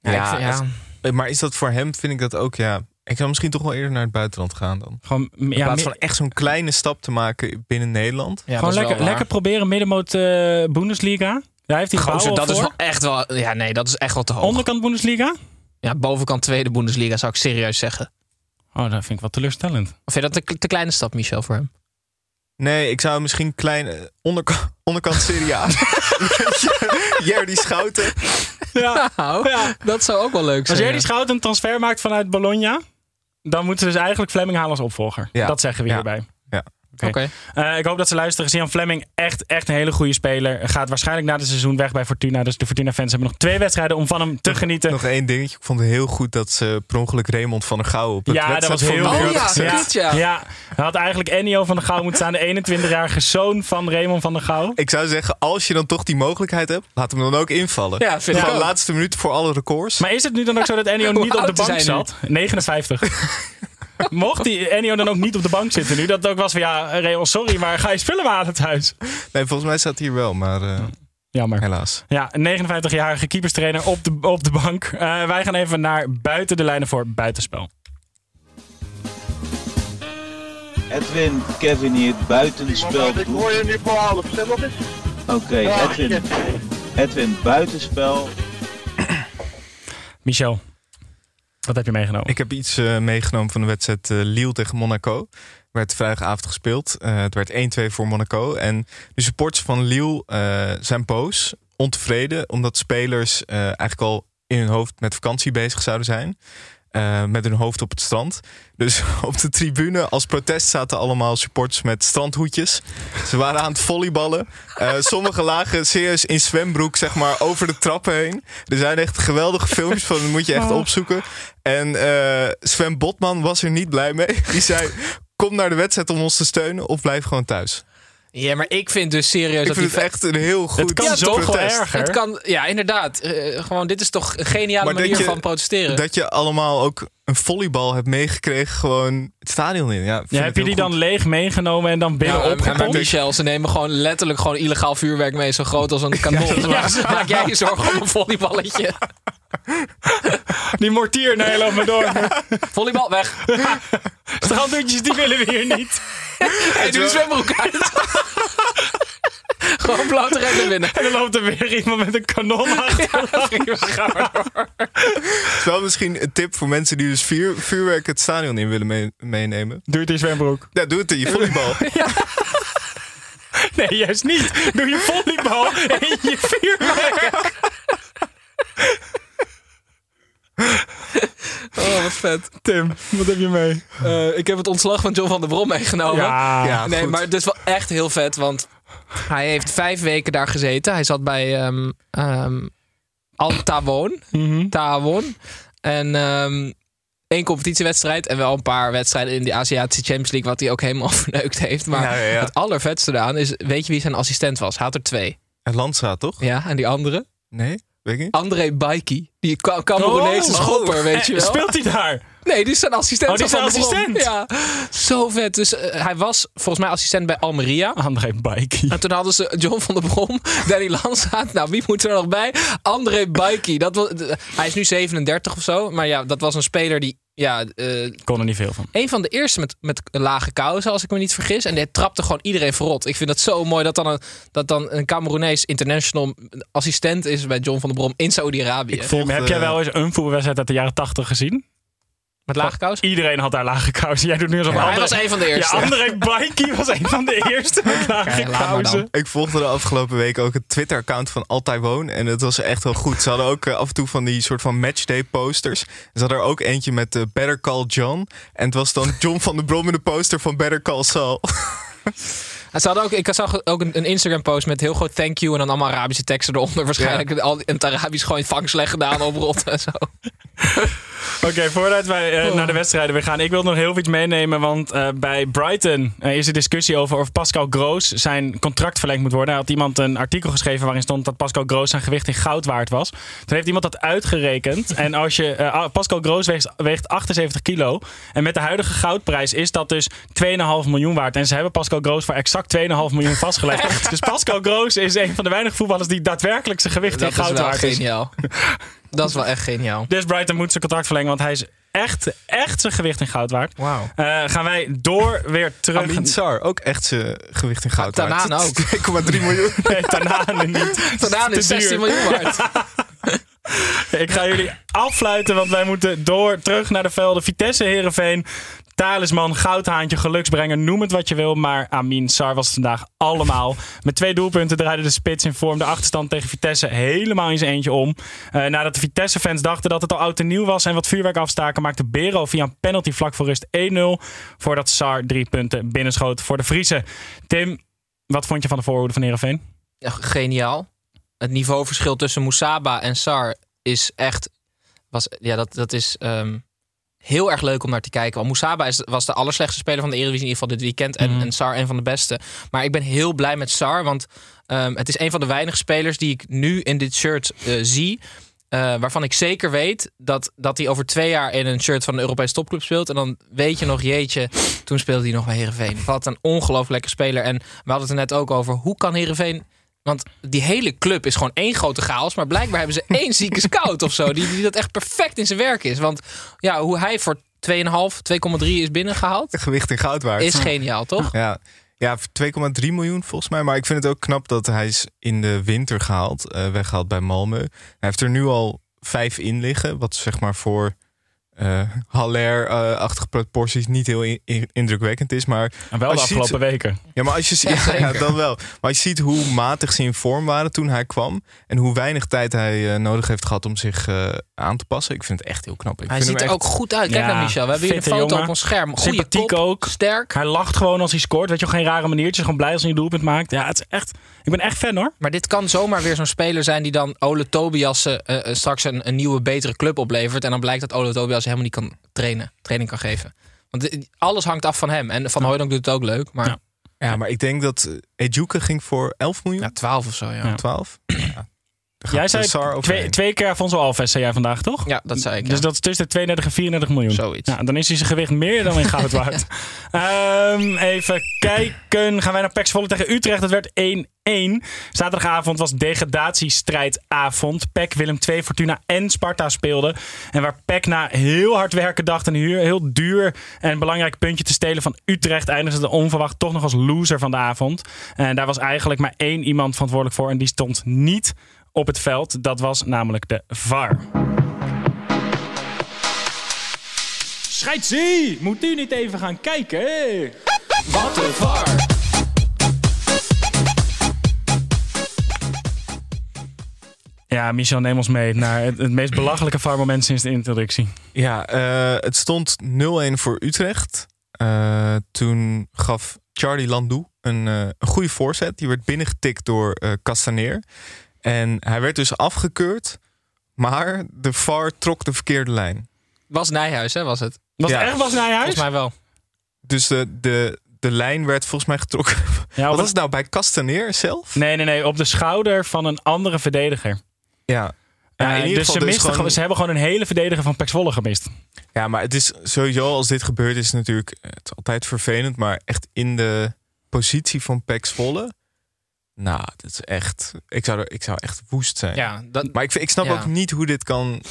Ja, Ja, ik vind- ja. Eh, Maar is dat voor hem, vind ik dat ook, ja... Ik zou misschien toch wel eerder naar het buitenland gaan dan. Gewoon, m- In ja, plaats van echt zo'n kleine stap te maken binnen Nederland. Ja, gewoon lekker, lekker proberen middenmoot eh Bundesliga. Daar heeft hij Gozer, dat is wel echt wel... Ja, nee, dat is echt wel te hoog. Onderkant Bundesliga? Ja, bovenkant tweede Bundesliga zou ik serieus zeggen. Oh, dat vind ik wel teleurstellend. Of vind je dat te, te kleine stap, Michel, voor hem? Nee, ik zou misschien klein... eh, onderka- onderkant Serie A. Jerdy Schouten. Ja. Nou, ja. dat zou ook wel leuk zijn. Als jij die ja. Schout een transfer maakt vanuit Bologna... dan moeten ze dus eigenlijk Fleming halen als opvolger. Ja. Dat zeggen we Ja. hierbij. Oké. Eh, ik hoop dat ze luisteren. Sian Fleming, echt, echt een hele goede speler. Gaat waarschijnlijk na het seizoen weg bij Fortuna. Dus de Fortuna-fans hebben nog twee wedstrijden om van hem te genieten. Nog één dingetje. Ik vond het heel goed dat ze per ongeluk Raymond van der Gouw op het Ja, dat was heel Oh ja, gezet. kut, ja. Ja, hij had eigenlijk Ennio van der Gouw moeten staan. De 21-jarige zoon van Raymond van der Gouw. Ik zou zeggen, als je dan toch die mogelijkheid hebt, laat hem dan ook invallen. Ja, vind ik laatste minuut voor alle records. Maar is het nu dan ook zo dat Ennio niet op de bank zat? 59. Mocht die Ennio dan ook niet op de bank zitten nu? Dat het ook was van ja, Raymond, sorry, maar ga je spullen maar aan het huis? Nee, volgens mij staat hij hier wel, maar eh, Jammer. helaas. Ja, een 59-jarige keeperstrainer op de, op de bank. Eh, wij gaan even naar buiten de lijnen voor buitenspel. Edwin, Kevin hier, buitenspel. Ik hoor je nu voor half, stem op eens. Oké, Edwin. Edwin, buitenspel. Michel, wat heb je meegenomen? Ik heb iets eh, meegenomen van de wedstrijd eh, Lille tegen Monaco. Werd vrijdagavond gespeeld. Eh, het werd 1-2 voor Monaco. En de supporters van Lille zijn boos, ontevreden, omdat spelers eigenlijk al in hun hoofd met vakantie bezig zouden zijn. Eh, met hun hoofd op het strand. Dus op de tribune als protest zaten allemaal supporters met strandhoedjes. Ze waren aan het volleyballen. Eh sommigen lagen serieus in zwembroek zeg maar, over de trappen heen. Er zijn echt geweldige filmpjes van, dat moet je echt opzoeken. En eh, Sven Botman was er niet blij mee. Die zei, kom naar de wedstrijd om ons te steunen of blijf gewoon thuis. Ja, maar ik vind dus serieus Ik dat vind die het echt een heel goed kan Ja, zo toch? wel protest. erger. Het kan, ja, inderdaad. Eh, gewoon, dit is toch een geniale Maar dat manier je- van protesteren. Dat je allemaal ook een volleybal hebt meegekregen, gewoon het stadion in. Ja, heb je die goed. dan leeg meegenomen en dan binnen Ja, opgepompt? Michel, ze nemen gewoon letterlijk gewoon illegaal vuurwerk mee, zo groot als een kanon. Ja, maak jij je zorgen om een volleyballetje. Die mortier, nee, loop maar door. Volleybal weg. Strandhoedjes, die willen we hier niet. Hey, doe je zwembroek uit. gewoon blote rennen binnen. En dan loopt er weer iemand met een kanon achter. Ga maar door. Het is wel misschien een tip voor mensen die dus vuur, vuurwerk het stadion in willen mee- meenemen. Doe het in zwembroek. Ja, doe het in je volleybal. Nee, juist niet. Doe je volleybal en je vuurwerk. Oh, wat vet. Tim, wat heb je mee? Eh, ik heb het ontslag van John van der Brom meegenomen. Ja, Ja, nee, goed. maar het is wel echt heel vet, want hij heeft vijf weken daar gezeten. Hij zat bij, ehm, ehm, Al-Tawon. Mhm. En ehm, één competitiewedstrijd en wel een paar wedstrijden in de Aziatische Champions League, wat hij ook helemaal verneukt heeft. Maar Ja, ja, ja. het allervetste eraan is, weet je wie zijn assistent was? Hij had er twee. Het Landsa, toch? Ja, en die andere? Nee? Weet ik niet. André Baiki. Die Ka- Cameroenese Oh. schopper, weet je Eh, wel. Speelt hij daar? Nee, die is zijn assistent. Oh, die is van zijn assistent? Ja, zo vet. Dus eh, hij was volgens mij assistent bij Almeria. André Baiki. En toen hadden ze John van der Brom, Danny Landsaat. Nou, wie moet er nog bij? André Baiki. Dat was, hij is nu 37 of zo. Maar ja, dat was een speler die... Ja, eh, Kon er niet veel van. een van de eerste met, met lage kousen, als ik me niet vergis. En die trapte gewoon iedereen verrot. Ik vind dat zo mooi dat dan een, dat dan een Cameroenees international assistent is bij John van der Brom in Saudi-Arabië. Heb jij wel eens een voetbalwedstrijd uit de jaren 80 gezien? Met lage kousen? Iedereen had daar lage kousen. Jij doet nu alsof Ja, hij André... was een van de eerste. Ja, André Baiki was een van de eerste met lage Kijk, kousen. Ik volgde de afgelopen week ook het Twitter-account van Altai Woon. En het was echt wel goed. Ze hadden ook eh, af en toe van die soort van matchday posters. Ze hadden er ook eentje met eh, Better Call John. En het was dan John van der Brom in de poster van Better Call Saul. En Ze hadden ook, ik zag ook een, een Instagram post met heel groot thank you en dan allemaal Arabische teksten eronder. Waarschijnlijk al in het Arabisch gewoon vangsleg gedaan op rot en zo. Oké, voordat wij eh, naar de wedstrijden weer gaan. Ik wil nog heel veel iets meenemen. Want eh, bij Brighton eh, is er discussie over of Pascal Groos zijn contract verlengd moet worden. Er had iemand een artikel geschreven waarin stond dat Pascal Groos zijn gewicht in goud waard was. Toen heeft iemand dat uitgerekend. en als je, eh, Pascal Groos weegt, weegt 78 kilo. En met de huidige goudprijs is dat dus 2,5 miljoen waard. En ze hebben Pascal Groos voor exact 2,5 miljoen vastgelegd. dus Pascal Groos is een van de weinige voetballers die daadwerkelijk zijn gewicht in Dat is goud waard is. geniaal. Dat is wel echt geniaal. Dus Brighton moet zijn contract verlengen, want hij is echt, echt zijn gewicht in goud waard. Wauw. Eh, gaan wij door weer terug. Amin Sar, ook echt zijn gewicht in goud. Ah, Tanaan waard. ook. 2,3 miljoen. Nee, Tanane niet. Vandaan Te is duur. 16 miljoen waard. Ik ga jullie affluiten, want wij moeten door terug naar de velden. Vitesse, Herenveen, talisman, goudhaantje, geluksbrenger, noem het wat je wil. Maar Amin Sar was het vandaag allemaal. Met twee doelpunten draaide de spits in vorm de achterstand tegen Vitesse helemaal in zijn eentje om. Eh, nadat de Vitesse-fans dachten dat het al oud en nieuw was en wat vuurwerk afstaken, maakte Bero via een penalty vlak voor rust 1-0. Voordat Sar drie punten binnenschoot voor de Friese. Tim, wat vond je van de voorhoede van Herenveen? Ja, geniaal. Het niveauverschil tussen Mousaba en Sar is echt. Was, ja, dat, dat is ehm, heel erg leuk om naar te kijken. Want Mousaba is, was de allerslechtste speler van de Eredivisie in ieder geval dit weekend. En, en Sar een van de beste. Maar ik ben heel blij met Sar. Want ehm, het is een van de weinige spelers die ik nu in dit shirt eh, zie. eh, waarvan ik zeker weet dat, dat hij over twee jaar in een shirt van een Europese topclub speelt. En dan weet je nog, jeetje, toen speelde hij nog bij Herenveen. Wat een ongelooflijk lekker speler. En we hadden het er net ook over. Hoe kan Herenveen want die hele club is gewoon één grote chaos. Maar blijkbaar hebben ze één zieke scout of zo. Die, die dat echt perfect in zijn werk is. Want ja, hoe hij voor 2,5, 2,3 is binnengehaald. Gewicht in goud waard. Is geniaal, toch? Ja, ja voor 2,3 miljoen volgens mij. Maar ik vind het ook knap dat hij is in de winter gehaald. eh, weggehaald bij Malmö. Hij heeft er nu al vijf in liggen. Wat zeg maar voor eh Haller-achtige proporties niet heel in- in- indrukwekkend is. Maar En wel de ziet- afgelopen weken. ja, maar als je ziet, Ja, dan wel. Maar als je ziet hoe matig ze in vorm waren toen hij kwam. En hoe weinig tijd hij eh, nodig heeft gehad om zich eh, aan te passen. Ik vind het echt heel knap. Ik Hij vind ziet er ook goed uit. Kijk Ja, naar Michel. We hebben hier een foto jongen. op ons scherm. Goede Sympathiek kop, ook. sterk. Hij lacht gewoon als hij scoort. Weet je, wel, geen rare maniertjes. Gewoon blij als hij een doelpunt maakt. Ja, het is echt... Ik ben echt fan hoor. Maar dit kan zomaar weer zo'n speler zijn die dan Ole Tobias eh, eh, straks een, een nieuwe, betere club oplevert. En dan blijkt dat Ole Tobias helemaal niet kan trainen, training kan geven. Want dit- alles hangt af van hem. En Van Hooydonk doet het ook leuk. Maar Ja. ja, Ja, maar ik denk dat eh, Ejuke ging voor 11 miljoen. 12 of zo, ja. Ja. 12? Ja. Jij zei twee, twee keer Afonso Alves, zei jij vandaag toch? Ja, dat zei ik. Dus dat is tussen de 32 en 34 miljoen. Zoiets. Ja, dan is hij zijn gewicht meer dan in goud waard. Ehm, even kijken. Gaan wij naar PEC Zwolle tegen Utrecht. Dat werd 1-1. Zaterdagavond was degradatiestrijdavond. PEC, Willem II, Fortuna en Sparta speelden. En waar PEC na heel hard werken dacht een heel, heel duur en belangrijk puntje te stelen van Utrecht... eindigde de onverwacht toch nog als loser van de avond. En daar was eigenlijk maar één iemand verantwoordelijk voor. En die stond niet op het veld. Dat was namelijk de VAR. Scheidsie! Moet u niet even gaan kijken? Wat een var. Ja, Michel, neem ons mee naar het, het meest belachelijke VAR-moment sinds de introductie. Ja, eh, het stond 0-1 voor Utrecht. Eh, toen gaf Charlie Landou een, eh, een goede voorzet. Die werd binnengetikt door eh Castaneer. En hij werd dus afgekeurd Maar de VAR trok de verkeerde lijn. Was Nijhuis, hè, was het? Was Ja. het echt Bas Nijhuis? Volgens mij wel. Dus de, de, de lijn werd volgens mij getrokken. Ja, Wat was het nou bij Castaneer zelf? Nee, nee, nee. Op de schouder van een andere verdediger. Ja. Ja, Eh, in ieder dus geval, ze, misten, gewoon- ze hebben gewoon een hele verdediger van Pek Zwolle gemist. Ja, maar het is sowieso als dit gebeurt is het natuurlijk het is altijd vervelend, maar echt in de positie van Pek Zwolle. Nou, dat is echt. Ik zou, er, ik zou echt woest zijn. Ja, dat, Maar ik, ik snap Ja. ook niet hoe dit kan.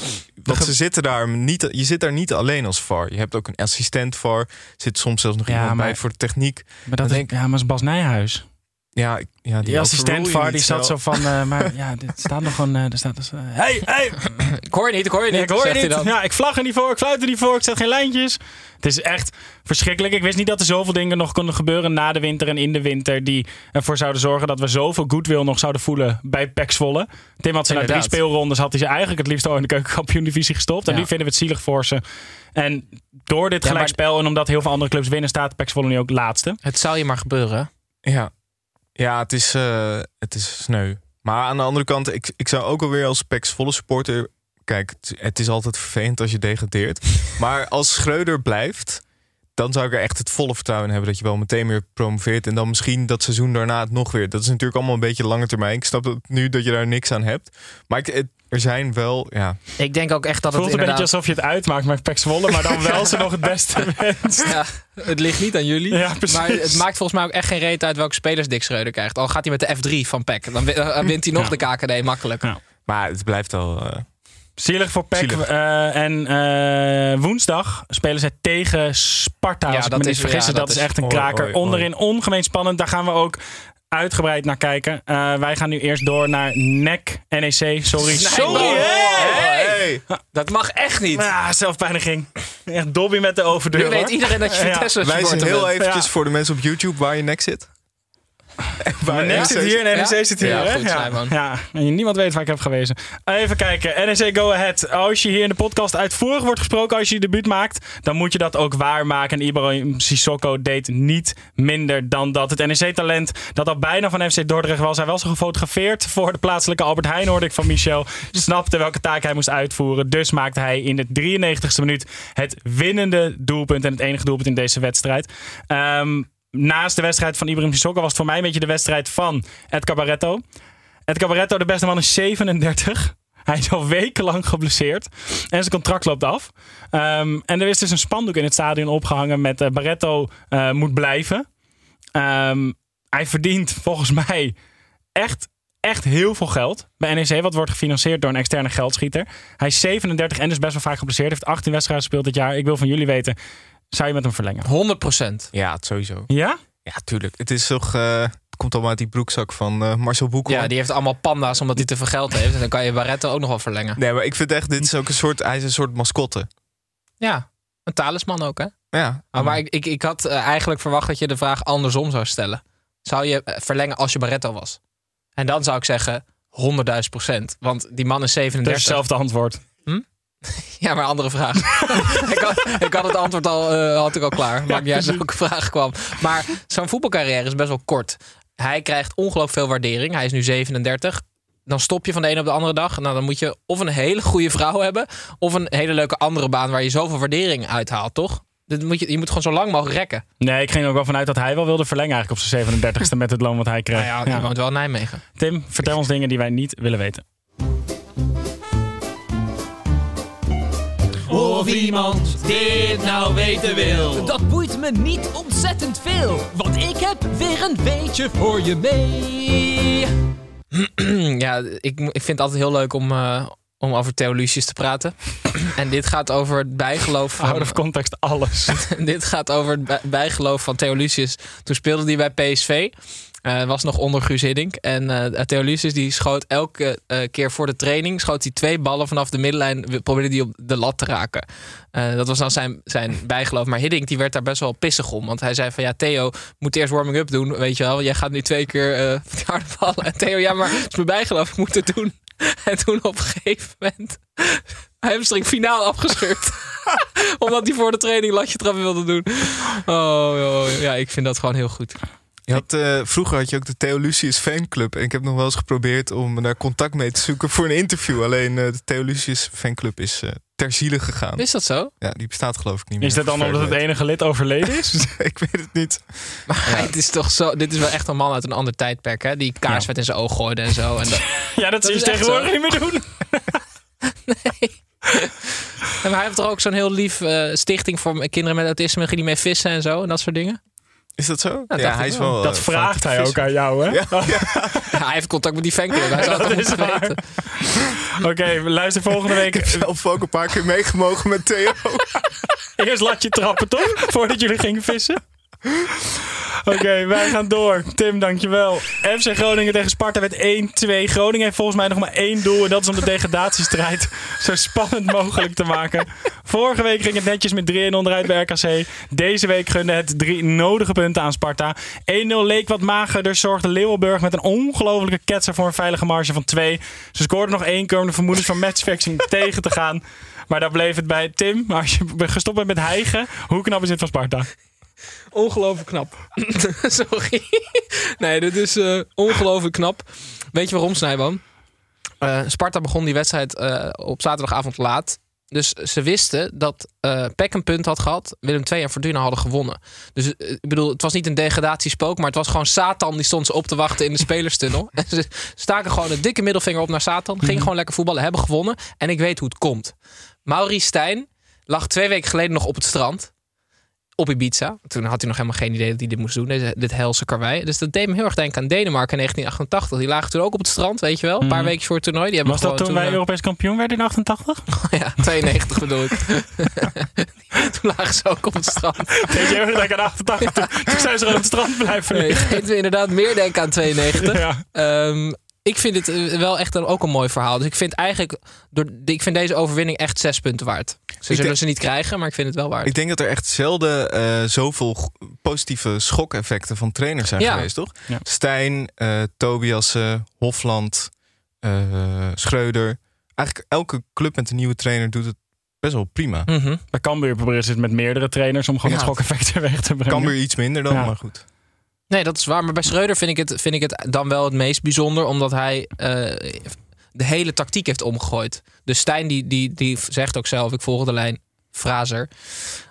Want ze zitten daar niet. Je zit daar niet alleen als VAR. Je hebt ook een assistent VAR. Zit soms zelfs nog Ja, iemand maar- bij voor de techniek. Maar dat Dan is, denk ja, maar is Bas Nijhuis. Ja, ja die, Die assistent VAR die zat zo van... eh, maar ja, dit staat nog een... eh, er staat dus, eh, hey, hey! ik hoor je niet, ik hoor je niet. Ik hoor je niet. dan. Ja, ik vlag er niet voor, ik fluit er niet voor, ik zet geen lijntjes. Het is echt verschrikkelijk. Ik wist niet dat er zoveel dingen nog konden gebeuren na de winter en in de winter... die ervoor zouden zorgen dat we zoveel goodwill nog zouden voelen bij Pek Zwolle. Tim had ze na drie speelrondes had hij ze eigenlijk het liefst al in de keukenkampioen-divisie gestopt. En Ja. nu vinden we het zielig voor ze. En door dit Ja, maar- gelijkspel en omdat heel veel andere clubs winnen... staat Pek Zwolle nu ook laatste. Het zou je maar gebeuren. Ja, ja het, is, eh, het is sneu. Maar aan de andere kant, ik, ik zou ook alweer als Pek volle supporter. Kijk, het, het is altijd vervelend als je degradeert. maar als Schreuder blijft, dan zou ik er echt het volle vertrouwen in hebben dat je wel meteen weer promoveert. En dan misschien dat seizoen daarna het nog weer. Dat is natuurlijk allemaal een beetje lange termijn. Ik snap dat nu dat je daar niks aan hebt. Maar ik, het- er zijn wel, ja. Ik denk ook echt dat Het het voelt een beetje inderdaad... alsof je het uitmaakt met Pek Zwolle... maar dan wel ze nog het beste wenst. Ja, het ligt niet aan jullie. Ja, precies. maar het maakt volgens mij ook echt geen reet uit welke spelers Dick Schreuder krijgt. Al gaat hij met de F3 van PEC. Dan, wi- dan wint hij nog Ja. de KKD makkelijk. Ja. Maar het blijft wel. eh, Zielig voor PEC. Zielig. Eh, en eh, woensdag spelen zij tegen Sparta. Ja, als ik dat me niet is- vergis. ja, dat, dat is is- echt een kraker. Onderin ongemeen spannend. Daar gaan we ook uitgebreid naar kijken. Eh, wij gaan nu eerst door naar NEC, NEC. Sorry. Sorry. Hey! hey! Dat mag echt niet. Ah, zelfpijniging. Echt Dobby met de overdeur. nu weet hoor. iedereen dat je Ja. Vitesse Wijs supporter heel bent. eventjes Ja. voor de mensen op YouTube waar je nek zit. waar NEC zit hier en NEC zit hier. Ja, hè? goed, ja. Snijboon. ja. En niemand weet waar ik heb gewezen. Even kijken. NEC Go Ahead. Als je hier in de podcast uitvoerig wordt gesproken als je je debuut maakt, dan moet je dat ook waarmaken. En Ibrahim Sissoko deed niet minder dan dat. Het NEC-talent dat al bijna van FC Dordrecht was. Hij was al gefotografeerd voor de plaatselijke Albert Heijn, hoorde ik van Michel. Snapte welke taak hij moest uitvoeren. Dus maakte hij in de 93ste minuut het winnende doelpunt. En het enige doelpunt in deze wedstrijd. Ehm, naast de wedstrijd van Ibrahim Sissoko was het voor mij een beetje de wedstrijd van Ed Cabaretto. Ed Cabaretto, de beste man, is 37. Hij is al wekenlang geblesseerd. En zijn contract loopt af. Ehm, en er is dus een spandoek in het stadion opgehangen met eh, Barretto eh, moet blijven. Ehm, hij verdient volgens mij echt, echt heel veel geld bij NEC. Wat wordt gefinancierd door een externe geldschieter. Hij is 37 en is best wel vaak geblesseerd. Heeft 18 wedstrijden gespeeld dit jaar. Ik wil van jullie weten, zou je met hem verlengen? 100 procent. Ja, het sowieso. Ja? Ja, tuurlijk. Het is toch. eh, het komt allemaal uit die broekzak van eh, Marcel Boekel. Ja, die heeft allemaal panda's omdat hij te veel geld heeft. En dan kan je Barretto ook nog wel verlengen. Nee, maar ik vind echt, dit is ook een soort. Hij is een soort mascotte. Ja, een talisman ook, hè? Ja. Maar, maar ik, ik, ik had eh, eigenlijk verwacht dat je de vraag andersom zou stellen. Zou je verlengen als je Barretto was? En dan zou ik zeggen 100.000 procent. Want die man is Dat is 37. hetzelfde antwoord. Ja, maar andere vraag. ik, had, ik had het antwoord al, eh, had ik al klaar. Maakt niet uit welke vraag kwam. Maar zo'n voetbalcarrière is best wel kort. Hij krijgt ongelooflijk veel waardering. Hij is nu 37. Dan stop je van de ene op de andere dag. Nou, dan moet je of een hele goede vrouw hebben... of een hele leuke andere baan waar je zoveel waardering uithaalt, toch? Dit moet je, je moet gewoon zo lang mogelijk rekken. Nee, ik ging er ook wel vanuit dat hij wel wilde verlengen eigenlijk op zijn 37ste met het loon wat hij kreeg. Nou ja, die Ja. woont wel in Nijmegen. Tim, vertel ons dingen die wij niet willen weten. Of iemand dit nou weten wil. Dat boeit me niet ontzettend veel, want ik heb weer een weetje voor je mee. ja, ik, ik vind het altijd heel leuk om, eh, om over Theo Lucius te praten. en dit gaat over het bijgeloof van... Out of context alles. dit gaat over het bij- bijgeloof van Theo Lucius. Toen speelde hij bij PSV. Eh, was nog onder Guus Hiddink. En eh Theo Lucius die schoot elke eh, keer voor de training... schoot hij twee ballen vanaf de middenlijn... probeerde hij op de lat te raken. Dat was dan zijn, zijn bijgeloof. Maar Hiddink die werd daar best wel pissig om. Want hij zei van ja, Theo moet eerst warming-up doen. Weet je wel, jij gaat nu twee keer harde ballen. En Theo, ja, maar het is mijn bijgeloof. Ik moet het doen. En toen op een gegeven moment... hamstring finaal afgescheurd. Omdat hij voor de training latje trappen wilde doen. Oh, oh, ja, ik vind dat gewoon heel goed. Je had, eh, vroeger had je ook de Theo Lucius fanclub. En ik heb nog wel eens geprobeerd om daar contact mee te zoeken voor een interview. Alleen eh, de Theo Lucius fanclub is eh, ter ziele gegaan. Is dat zo? Ja, die bestaat geloof ik niet meer. Is dat dan omdat het enige lid overleden is? ik weet het niet. Maar het is toch zo. Dit is wel echt een man uit een ander tijdperk, hè? Die kaarsvet in zijn oog gooide en zo. En dat, ja, dat, Dat zie je is tegenwoordig zo. niet meer doen. en hij heeft toch ook zo'n heel lief eh, stichting voor kinderen met autisme. Ging die mee vissen en zo en dat soort dingen. Is dat zo? dacht ja, ik hij is wel. Dat eh, vraagt hij ook aan jou, hè? Ja, hij heeft contact met die fanclub. Hij zou Dat is. Oké, we luister volgende Ik week. heb zelf ook een paar keer meegemogen met Theo. Eerst laat je trappen, toch? Voordat jullie gingen vissen. Oké, wij gaan door. Tim, dankjewel. FC Groningen tegen Sparta werd 1-2. Groningen heeft volgens mij nog maar één doel. En dat is om de degradatiestrijd zo spannend mogelijk te maken. Vorige week ging het netjes met 3-1 onderuit bij RKC. Deze week gunde het drie nodige punten aan Sparta. 1-0 leek wat mager. Dus zorgde Leeuwenburg met een ongelofelijke ketser voor een veilige marge van 2. Ze scoorden nog één keer om de vermoedens van matchfixing tegen te gaan. Maar daar bleef het bij. Tim, maar als je gestopt bent met hijgen, hoe knap is dit van Sparta? Ongelooflijk knap. Sorry. Nee, dit is eh, ongelooflijk knap. Weet je waarom, Snijboom? Eh, Sparta begon die wedstrijd eh, op zaterdagavond laat. Dus ze wisten dat eh Peck een punt had gehad. Willem II en Fortuna hadden gewonnen. Dus ik bedoel, het was niet een degradatiespook. Maar het was gewoon Satan die stond ze op te wachten in de spelerstunnel. En ze staken gewoon een dikke middelvinger op naar Satan. Gingen gewoon lekker voetballen, hebben gewonnen. En ik weet hoe het komt. Maurice Stijn lag twee weken geleden nog op het strand op Ibiza. Toen had hij nog helemaal geen idee dat hij dit moest doen, deze, dit helse karwei. Dus dat deed me heel erg denken aan Denemarken in 1988. Die lagen toen ook op het strand, weet je wel. Een paar weken voor het toernooi. Die hebben Was dat toen wij eh, Europees kampioen werden in 88? ja, 92 bedoel ik. toen lagen ze ook op het strand. Weet je heel erg denken aan 88? Toen, toen zijn ze op het strand blijven Nee, ik deed inderdaad meer denken aan 92. Ja. Ehm, ik vind het eh, wel echt een, ook een mooi verhaal. Dus ik vind eigenlijk, door, ik vind deze overwinning echt zes punten waard. Ze zullen denk- ze niet krijgen, maar ik vind het wel waard. Ik denk dat er echt zelden eh, zoveel positieve schokeffecten van trainers zijn Ja. geweest, toch? Ja. Stijn, eh Tobiassen, Hofland, eh, Schreuder. Eigenlijk elke club met een nieuwe trainer doet het best wel prima. Mhm. Bij Cambuur proberen ze het met meerdere trainers om gewoon Ja. het schokeffect weg te brengen. Kan weer iets minder dan, Ja. maar goed. Nee, dat is waar. Maar bij Schreuder vind ik het, vind ik het dan wel het meest bijzonder. Omdat hij eh, de hele tactiek heeft omgegooid. Dus Stijn die, die, die zegt ook zelf, ik volg de lijn Fraser.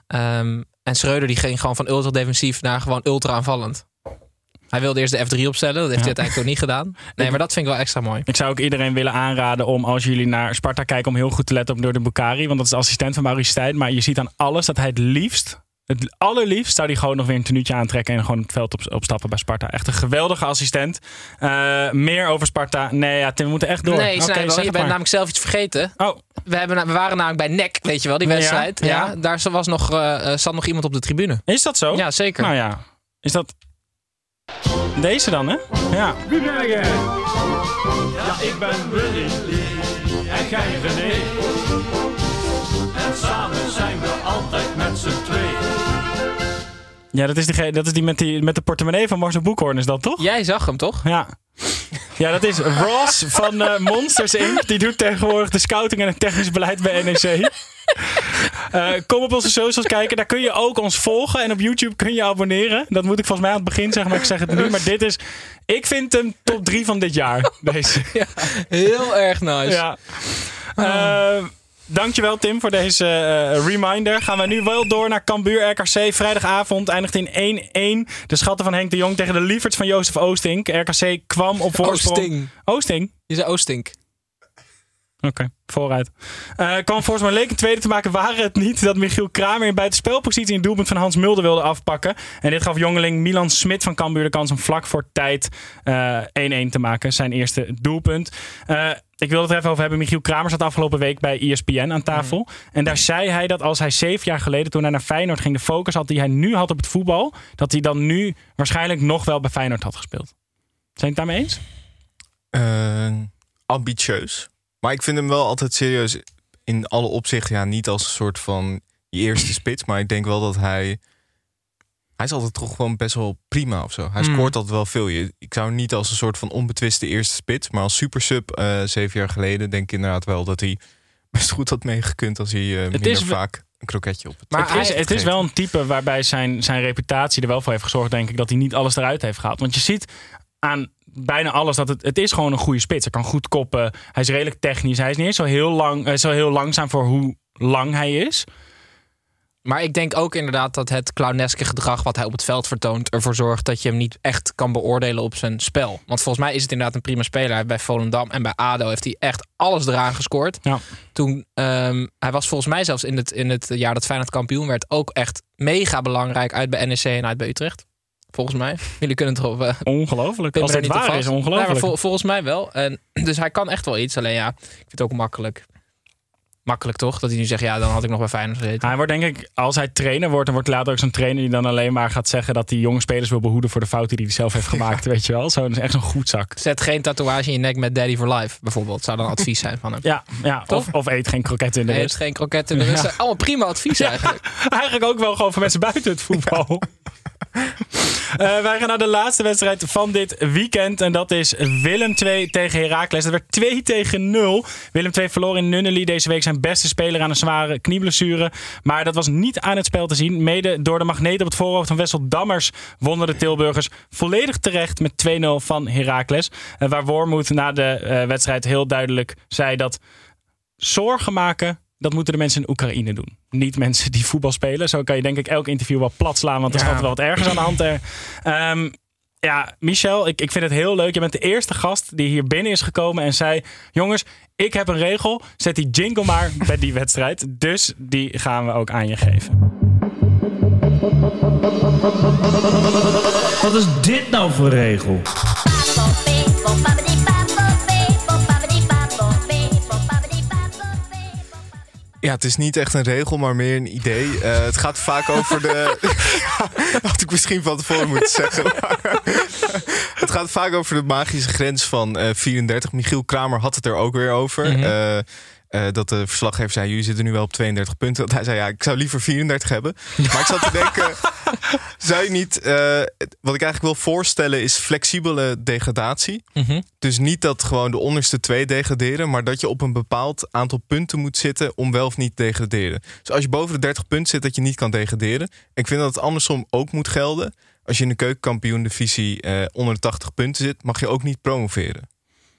Ehm, en Schreuder die ging gewoon van ultra defensief naar gewoon ultra aanvallend. Hij wilde eerst de F3 opstellen. Dat heeft hij uiteindelijk ook niet gedaan. Nee, maar dat vind ik wel extra mooi. Ik zou ook iedereen willen aanraden om, als jullie naar Sparta kijken, om heel goed te letten op door de Bukari. Want dat is de assistent van Maurice Stijn. Maar je ziet aan alles dat hij het liefst, het allerliefst, zou hij gewoon nog weer een tenuutje aantrekken en gewoon het veld op, opstappen bij Sparta. Echt een geweldige assistent. Eh, meer over Sparta. Nee, ja, Tim, we moeten echt door. nee, zeg je bent maar. namelijk zelf iets vergeten. Oh, We, hebben, we waren namelijk bij NEC, weet je wel, die wedstrijd. Ja, ja. daar was nog, eh, eh, zat nog iemand op de tribune. is dat zo? Ja, zeker. Nou ja, is dat deze dan, hè? Ja. Wie ben jij? Ja, ik ben Willy en jij René. En samen zijn we altijd met z'n. Ja, dat is, die, dat is die met, die met de portemonnee van Marcel Boekhoorn, is dat toch? Jij zag hem, toch? Ja. Ja, dat is Ross van eh, Monsters Inc. Die doet tegenwoordig de scouting en het technisch beleid bij NEC. Eh, kom op onze socials kijken. Daar kun je ook ons volgen. En op YouTube kun je abonneren. Dat moet ik volgens mij aan het begin zeggen, maar ik zeg het nu. Maar dit is... Ik vind hem top 3 van dit jaar. Deze. Heel erg nice. Ja. Eh, dankjewel Tim voor deze eh, reminder. Gaan we nu wel door naar Cambuur RKC. Vrijdagavond eindigt in 1-1. De schatten van Henk de Jong tegen de lieverds van Jozef Oostink. RKC kwam op voorsprong. Oosting. Oosting? Je zei Oostink. Oké, vooruit. Eh kwam volgens mij leek een tweede te maken. Waren het niet dat Michiel Kramer in buitenspelpositie een doelpunt van Hans Mulder wilde afpakken. En dit gaf jongeling Milan Smit van Cambuur de kans om vlak voor tijd eh, 1-1 te maken. Zijn eerste doelpunt. Eh, ik wil het er even over hebben. Michiel Kramer zat afgelopen week bij ESPN aan tafel. En daar zei hij dat als hij zeven jaar geleden, toen hij naar Feyenoord ging, de focus had die hij nu had op het voetbal, dat hij dan nu waarschijnlijk nog wel bij Feyenoord had gespeeld. Zijn je het daarmee eens? Eh, ambitieus. Maar ik vind hem wel altijd serieus in alle opzichten. Ja, niet als een soort van je eerste spits. Maar ik denk wel dat hij... Hij is altijd toch gewoon best wel prima of zo. Hij Mm. scoort altijd wel veel. Je- Ik zou hem niet als een soort van onbetwiste eerste spits. Maar als super sub eh, zeven jaar geleden denk ik inderdaad wel dat hij best goed had meegekund als hij eh, minder is vaak een kroketje op het Maar het, is, het is wel een type waarbij zijn, zijn reputatie er wel voor heeft gezorgd, denk ik, dat hij niet alles eruit heeft gehaald. Want je ziet aan bijna alles dat het, het is gewoon een goede spits. Hij kan goed koppen. Hij is redelijk technisch. Hij is niet zo heel, lang, eh, zo heel langzaam voor hoe lang hij is. Maar ik denk ook inderdaad dat het clowneske gedrag wat hij op het veld vertoont ervoor zorgt dat je hem niet echt kan beoordelen op zijn spel. Want volgens mij is het inderdaad een prima speler. Hij heeft bij Volendam en bij ADO heeft hij echt alles eraan gescoord. Ja. Toen, ehm, hij was volgens mij zelfs in het, in het jaar dat Feyenoord kampioen werd ook echt mega belangrijk uit bij NEC en uit bij Utrecht. Volgens mij. Jullie kunnen het erop... eh, Ongelooflijk. Als het waar is, ongelooflijk. Ja, maar vol- volgens mij wel. En, dus hij kan echt wel iets. Alleen ja, ik vind het ook makkelijk. Makkelijk toch? Dat hij nu zegt, ja, dan had ik nog bij Feyenoord gezeten. Hij wordt denk ik, als hij trainer wordt, dan wordt later ook zo'n trainer die dan alleen maar gaat zeggen dat hij jonge spelers wil behoeden voor de fouten die hij zelf heeft gemaakt. weet je wel? Zo, dat is echt zo'n goed zak. Zet geen tatoeage in je nek met Daddy for Life, bijvoorbeeld. Zou dan advies zijn van hem. Ja, ja. Of, of eet geen kroketten in de rust. geen kroket in de rust. Allemaal prima advies eigenlijk. Eigenlijk ook wel gewoon voor mensen buiten het voetbal. Eh, wij gaan naar de laatste wedstrijd van dit weekend. En dat is Willem 2 tegen Heracles. Dat werd 2 tegen 0. Willem 2 verloor in Nunnely deze week zijn beste speler aan een zware knieblessure. Maar dat was niet aan het spel te zien. Mede door de magneet op het voorhoofd van Wessel Dammers wonnen de Tilburgers volledig terecht met 2-0 van Heracles. Eh, waar Wormoed na de eh, wedstrijd heel duidelijk zei dat zorgen maken, dat moeten de mensen in Oekraïne doen. Niet mensen die voetbal spelen. Zo kan je denk ik elk interview wel plat slaan, want er is Ja. altijd wel wat ergens aan de hand. Er. Ehm, ja, Michel, ik, ik vind het heel leuk. Je bent de eerste gast die hier binnen is gekomen en zei... Jongens, ik heb een regel. Zet die jingle maar bij die wedstrijd. Dus die gaan we ook aan je geven. Wat is dit nou voor regel? Ja, het is niet echt een regel, maar meer een idee. Eh, het gaat vaak over de. Had ik misschien van tevoren moeten zeggen. maar- het gaat vaak over de magische grens van eh 34. Michiel Kramer had het er ook weer over. Eh, eh, dat de verslaggever zei: Jullie zitten nu wel op 32 punten. Want hij zei: Ja, ik zou liever 34 hebben. Maar ik zat te denken: Zou je niet. eh, wat ik eigenlijk wil voorstellen is flexibele degradatie. Mhm. Dus niet dat gewoon de onderste twee degraderen, maar dat je op een bepaald aantal punten moet zitten om wel of niet te degraderen. Dus als je boven de 30 punten zit, dat je niet kan degraderen. Ik vind dat het andersom ook moet gelden. Als je in de keukenkampioen-divisie eh, onder de 80 punten zit, mag je ook niet promoveren.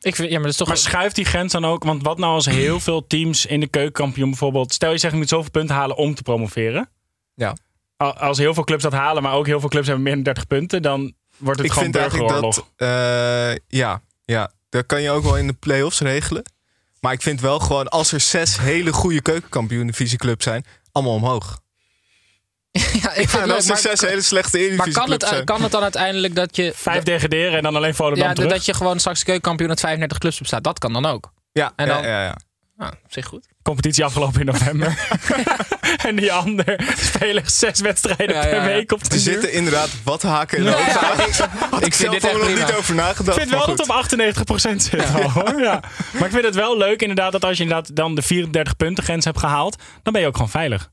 Ik vind, ja, maar dat is toch... Maar schuift die grens dan ook? Want wat nou als heel veel teams in de keukenkampioen bijvoorbeeld... Stel je zegt je moet zoveel punten halen om te promoveren. Ja. Al- Als heel veel clubs dat halen, maar ook heel veel clubs hebben meer dan 30 punten... dan wordt het ik gewoon vind eigenlijk burgeroorlog. dat. eh, ja, ja, dat kan je ook wel in de play-offs regelen. Maar ik vind wel gewoon, als er zes hele goede keukenkampioen-divisieclubs zijn, allemaal omhoog. ja, ik Ja, vind er maar, zes hele slechte maar kan, het, zijn. kan het dan uiteindelijk dat je... Vijf degraderen en dan alleen Volendam ja, terug. dat je gewoon straks keukenkampioen uit 35 clubs bestaat. Dat kan dan ook. Ja, En dan- ja, ja, ja. Nou, op zich goed. Competitie afgelopen in november. en die ander spelen zes wedstrijden Ja, ja, per ja. week op de Er zitten inderdaad wat haken in de ik- Had ik, vind zelf dit echt ook nog prima. niet over nagedacht. Ik vind wel maar dat goed. het op 98% zit. al, hoor. Ja. Maar ik vind het wel leuk inderdaad dat als je inderdaad dan de 34 punten grens hebt gehaald, dan ben je ook gewoon veilig.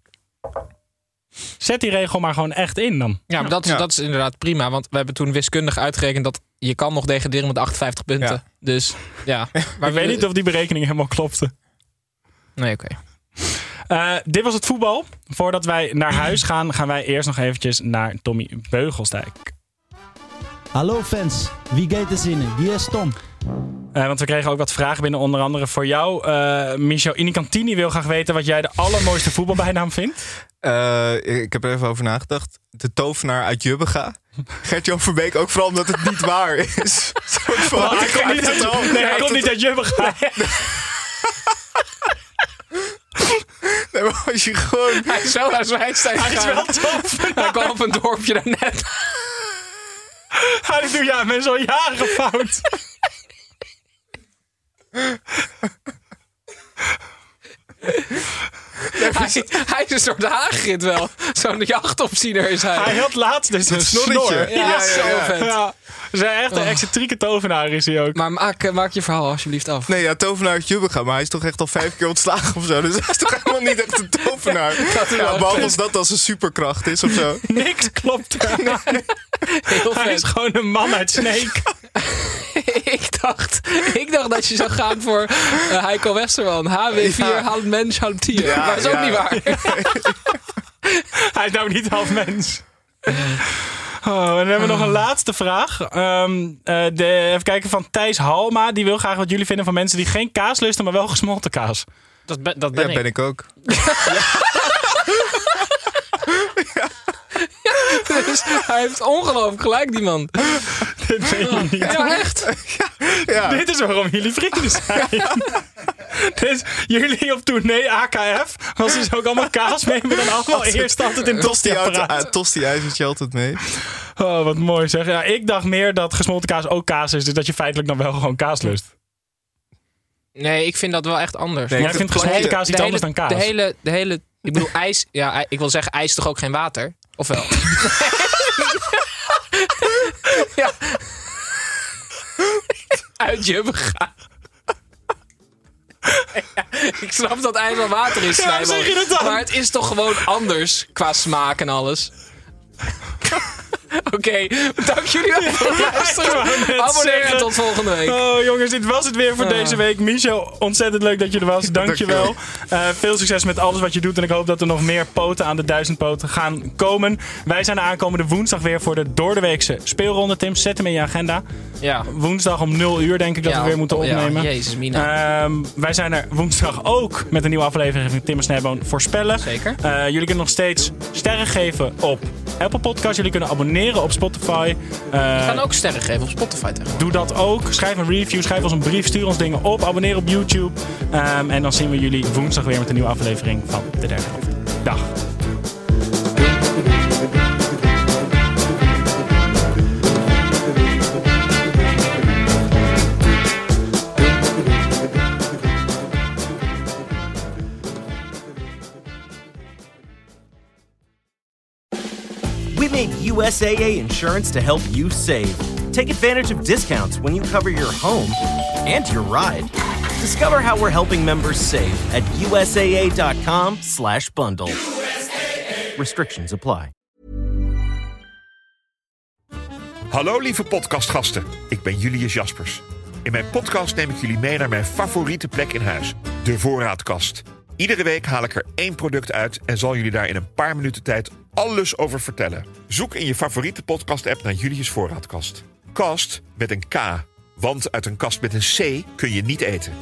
Zet die regel maar gewoon echt in dan. Ja, maar dat is, Ja. dat is inderdaad prima. Want we hebben toen wiskundig uitgerekend dat je kan nog degraderen met 58 punten. Ja. Dus ja. Maar ik weet niet of die berekening helemaal klopte. Nee, oké. Eh, dit was het voetbal. Voordat wij naar huis gaan, gaan wij eerst nog eventjes naar Tommy Beugelsdijk. Hallo fans, wie gaat er zinnen? Hier is Tom. Eh, want we kregen ook wat vragen binnen, onder andere voor jou. Eh Michel Inicantini wil graag weten wat jij de allermooiste voetbalbijnaam vindt. Eh, ik heb er even over nagedacht. De tovenaar uit Jubbega. Gert-Jan Verbeek, ook vooral omdat het niet waar is. Soort van- Want hij komt niet uit, al- nee, hij komt niet uit Jubbega. Nee, maar als je gewoon... Hij is wel naar Zwijnstein Hij is wel tof. Hij kwam op een dorpje daarnet. Hij doet ja, mensen al jaren fout. Hij, hij is een soort haagrit wel. Zo'n jachtopziener is hij. Hij had laatst dus een snorretje. snor. ja, ja, zo vet. Ja. Ze zijn echt een excentrieke tovenaar is hij ook. Maar maak, eh, maak je verhaal alsjeblieft af. Nee, ja, tovenaar uit Jubbega. Maar hij is toch echt al vijf keer ontslagen of zo. Dus hij is toch helemaal niet echt een tovenaar. Ja, behalve als dat als een superkracht is of zo. Niks klopt er. Heel Hij is gewoon een man uit Snake. ik, dacht, ik dacht dat je zou gaan voor uh, Heiko Westerman. HW4, Ja. half mens, half tier. Ja, maar dat is ook ja. niet waar. Hij is nou niet half mens. Oh, en dan hebben we nog een laatste vraag. Ehm, eh, de, even kijken van Thijs Halma. Die wil graag wat jullie vinden van mensen die geen kaas lusten, maar wel gesmolten kaas. Dat ben, dat ben Ja, ik. ben ik ook. Dus hij heeft ongelooflijk gelijk, die man. Dit weet je niet. Ja, echt. Ja. Dit is waarom jullie vrienden zijn. dus jullie op tournee AKF was dus ook allemaal kaas mee, maar dan allemaal eerst altijd in Tosti tosti-apparaat. tosti ijzert je altijd mee. Oh, wat mooi zeg. Ja, ik dacht meer dat gesmolten kaas ook kaas is, dus dat je feitelijk dan wel gewoon kaas lust. Nee, ik vind dat wel echt anders. Nee, Jij ik vindt vind gesmolten kaas iets de anders dan kaas. De hele, de hele, ik bedoel, ijs, ja, ik wil zeggen, ijs is toch ook geen water? Of wel? ja. Uit je. Ja, ik snap dat ijs water is, Ja, zeg je dat dan? maar het is toch gewoon anders qua smaak en alles. Oké, dank jullie wel voor het luisteren. Abonneer en tot volgende week. Oh jongens, dit was het weer voor Ah. deze week. Michel, ontzettend leuk dat je er was. Dankjewel. Eh veel succes met alles wat je doet. En ik hoop dat er nog meer poten aan de duizend poten gaan komen. Wij zijn er aankomende woensdag weer voor de doordeweekse speelronde. Tim, zet hem in je agenda. Ja. Woensdag om 0 uur denk ik dat Ja, we weer moeten ja, opnemen. jezus, Mina. Ehm, wij zijn er woensdag ook met een nieuwe aflevering van Tim en Snijboon voorspellen. Zeker. Eh, jullie kunnen nog steeds sterren geven op Apple Podcast. Jullie kunnen abonneren op Spotify. Eh, Ik kan ook sterren geven op Spotify tegenwoordig. Doe dat ook. Schrijf een review, schrijf ons een brief, stuur ons dingen op. Abonneer op YouTube. Ehm, en dan zien we jullie woensdag weer met een nieuwe aflevering van De Derde. Dag. USAA insurance to help you save. Take advantage of discounts when you cover your home and your ride. Discover how we're helping members save at USAA.com/bundle. Restrictions apply. Hallo lieve podcastgasten, ik ben Julius Jaspers. In mijn podcast neem ik jullie mee naar mijn favoriete plek in huis, de voorraadkast. Iedere week haal ik er één product uit en zal jullie daar in een paar minuten tijd alles over vertellen. Zoek in je favoriete podcast-app naar Julius Voorraadkast. Kast met een K, want uit een kast met een C kun je niet eten.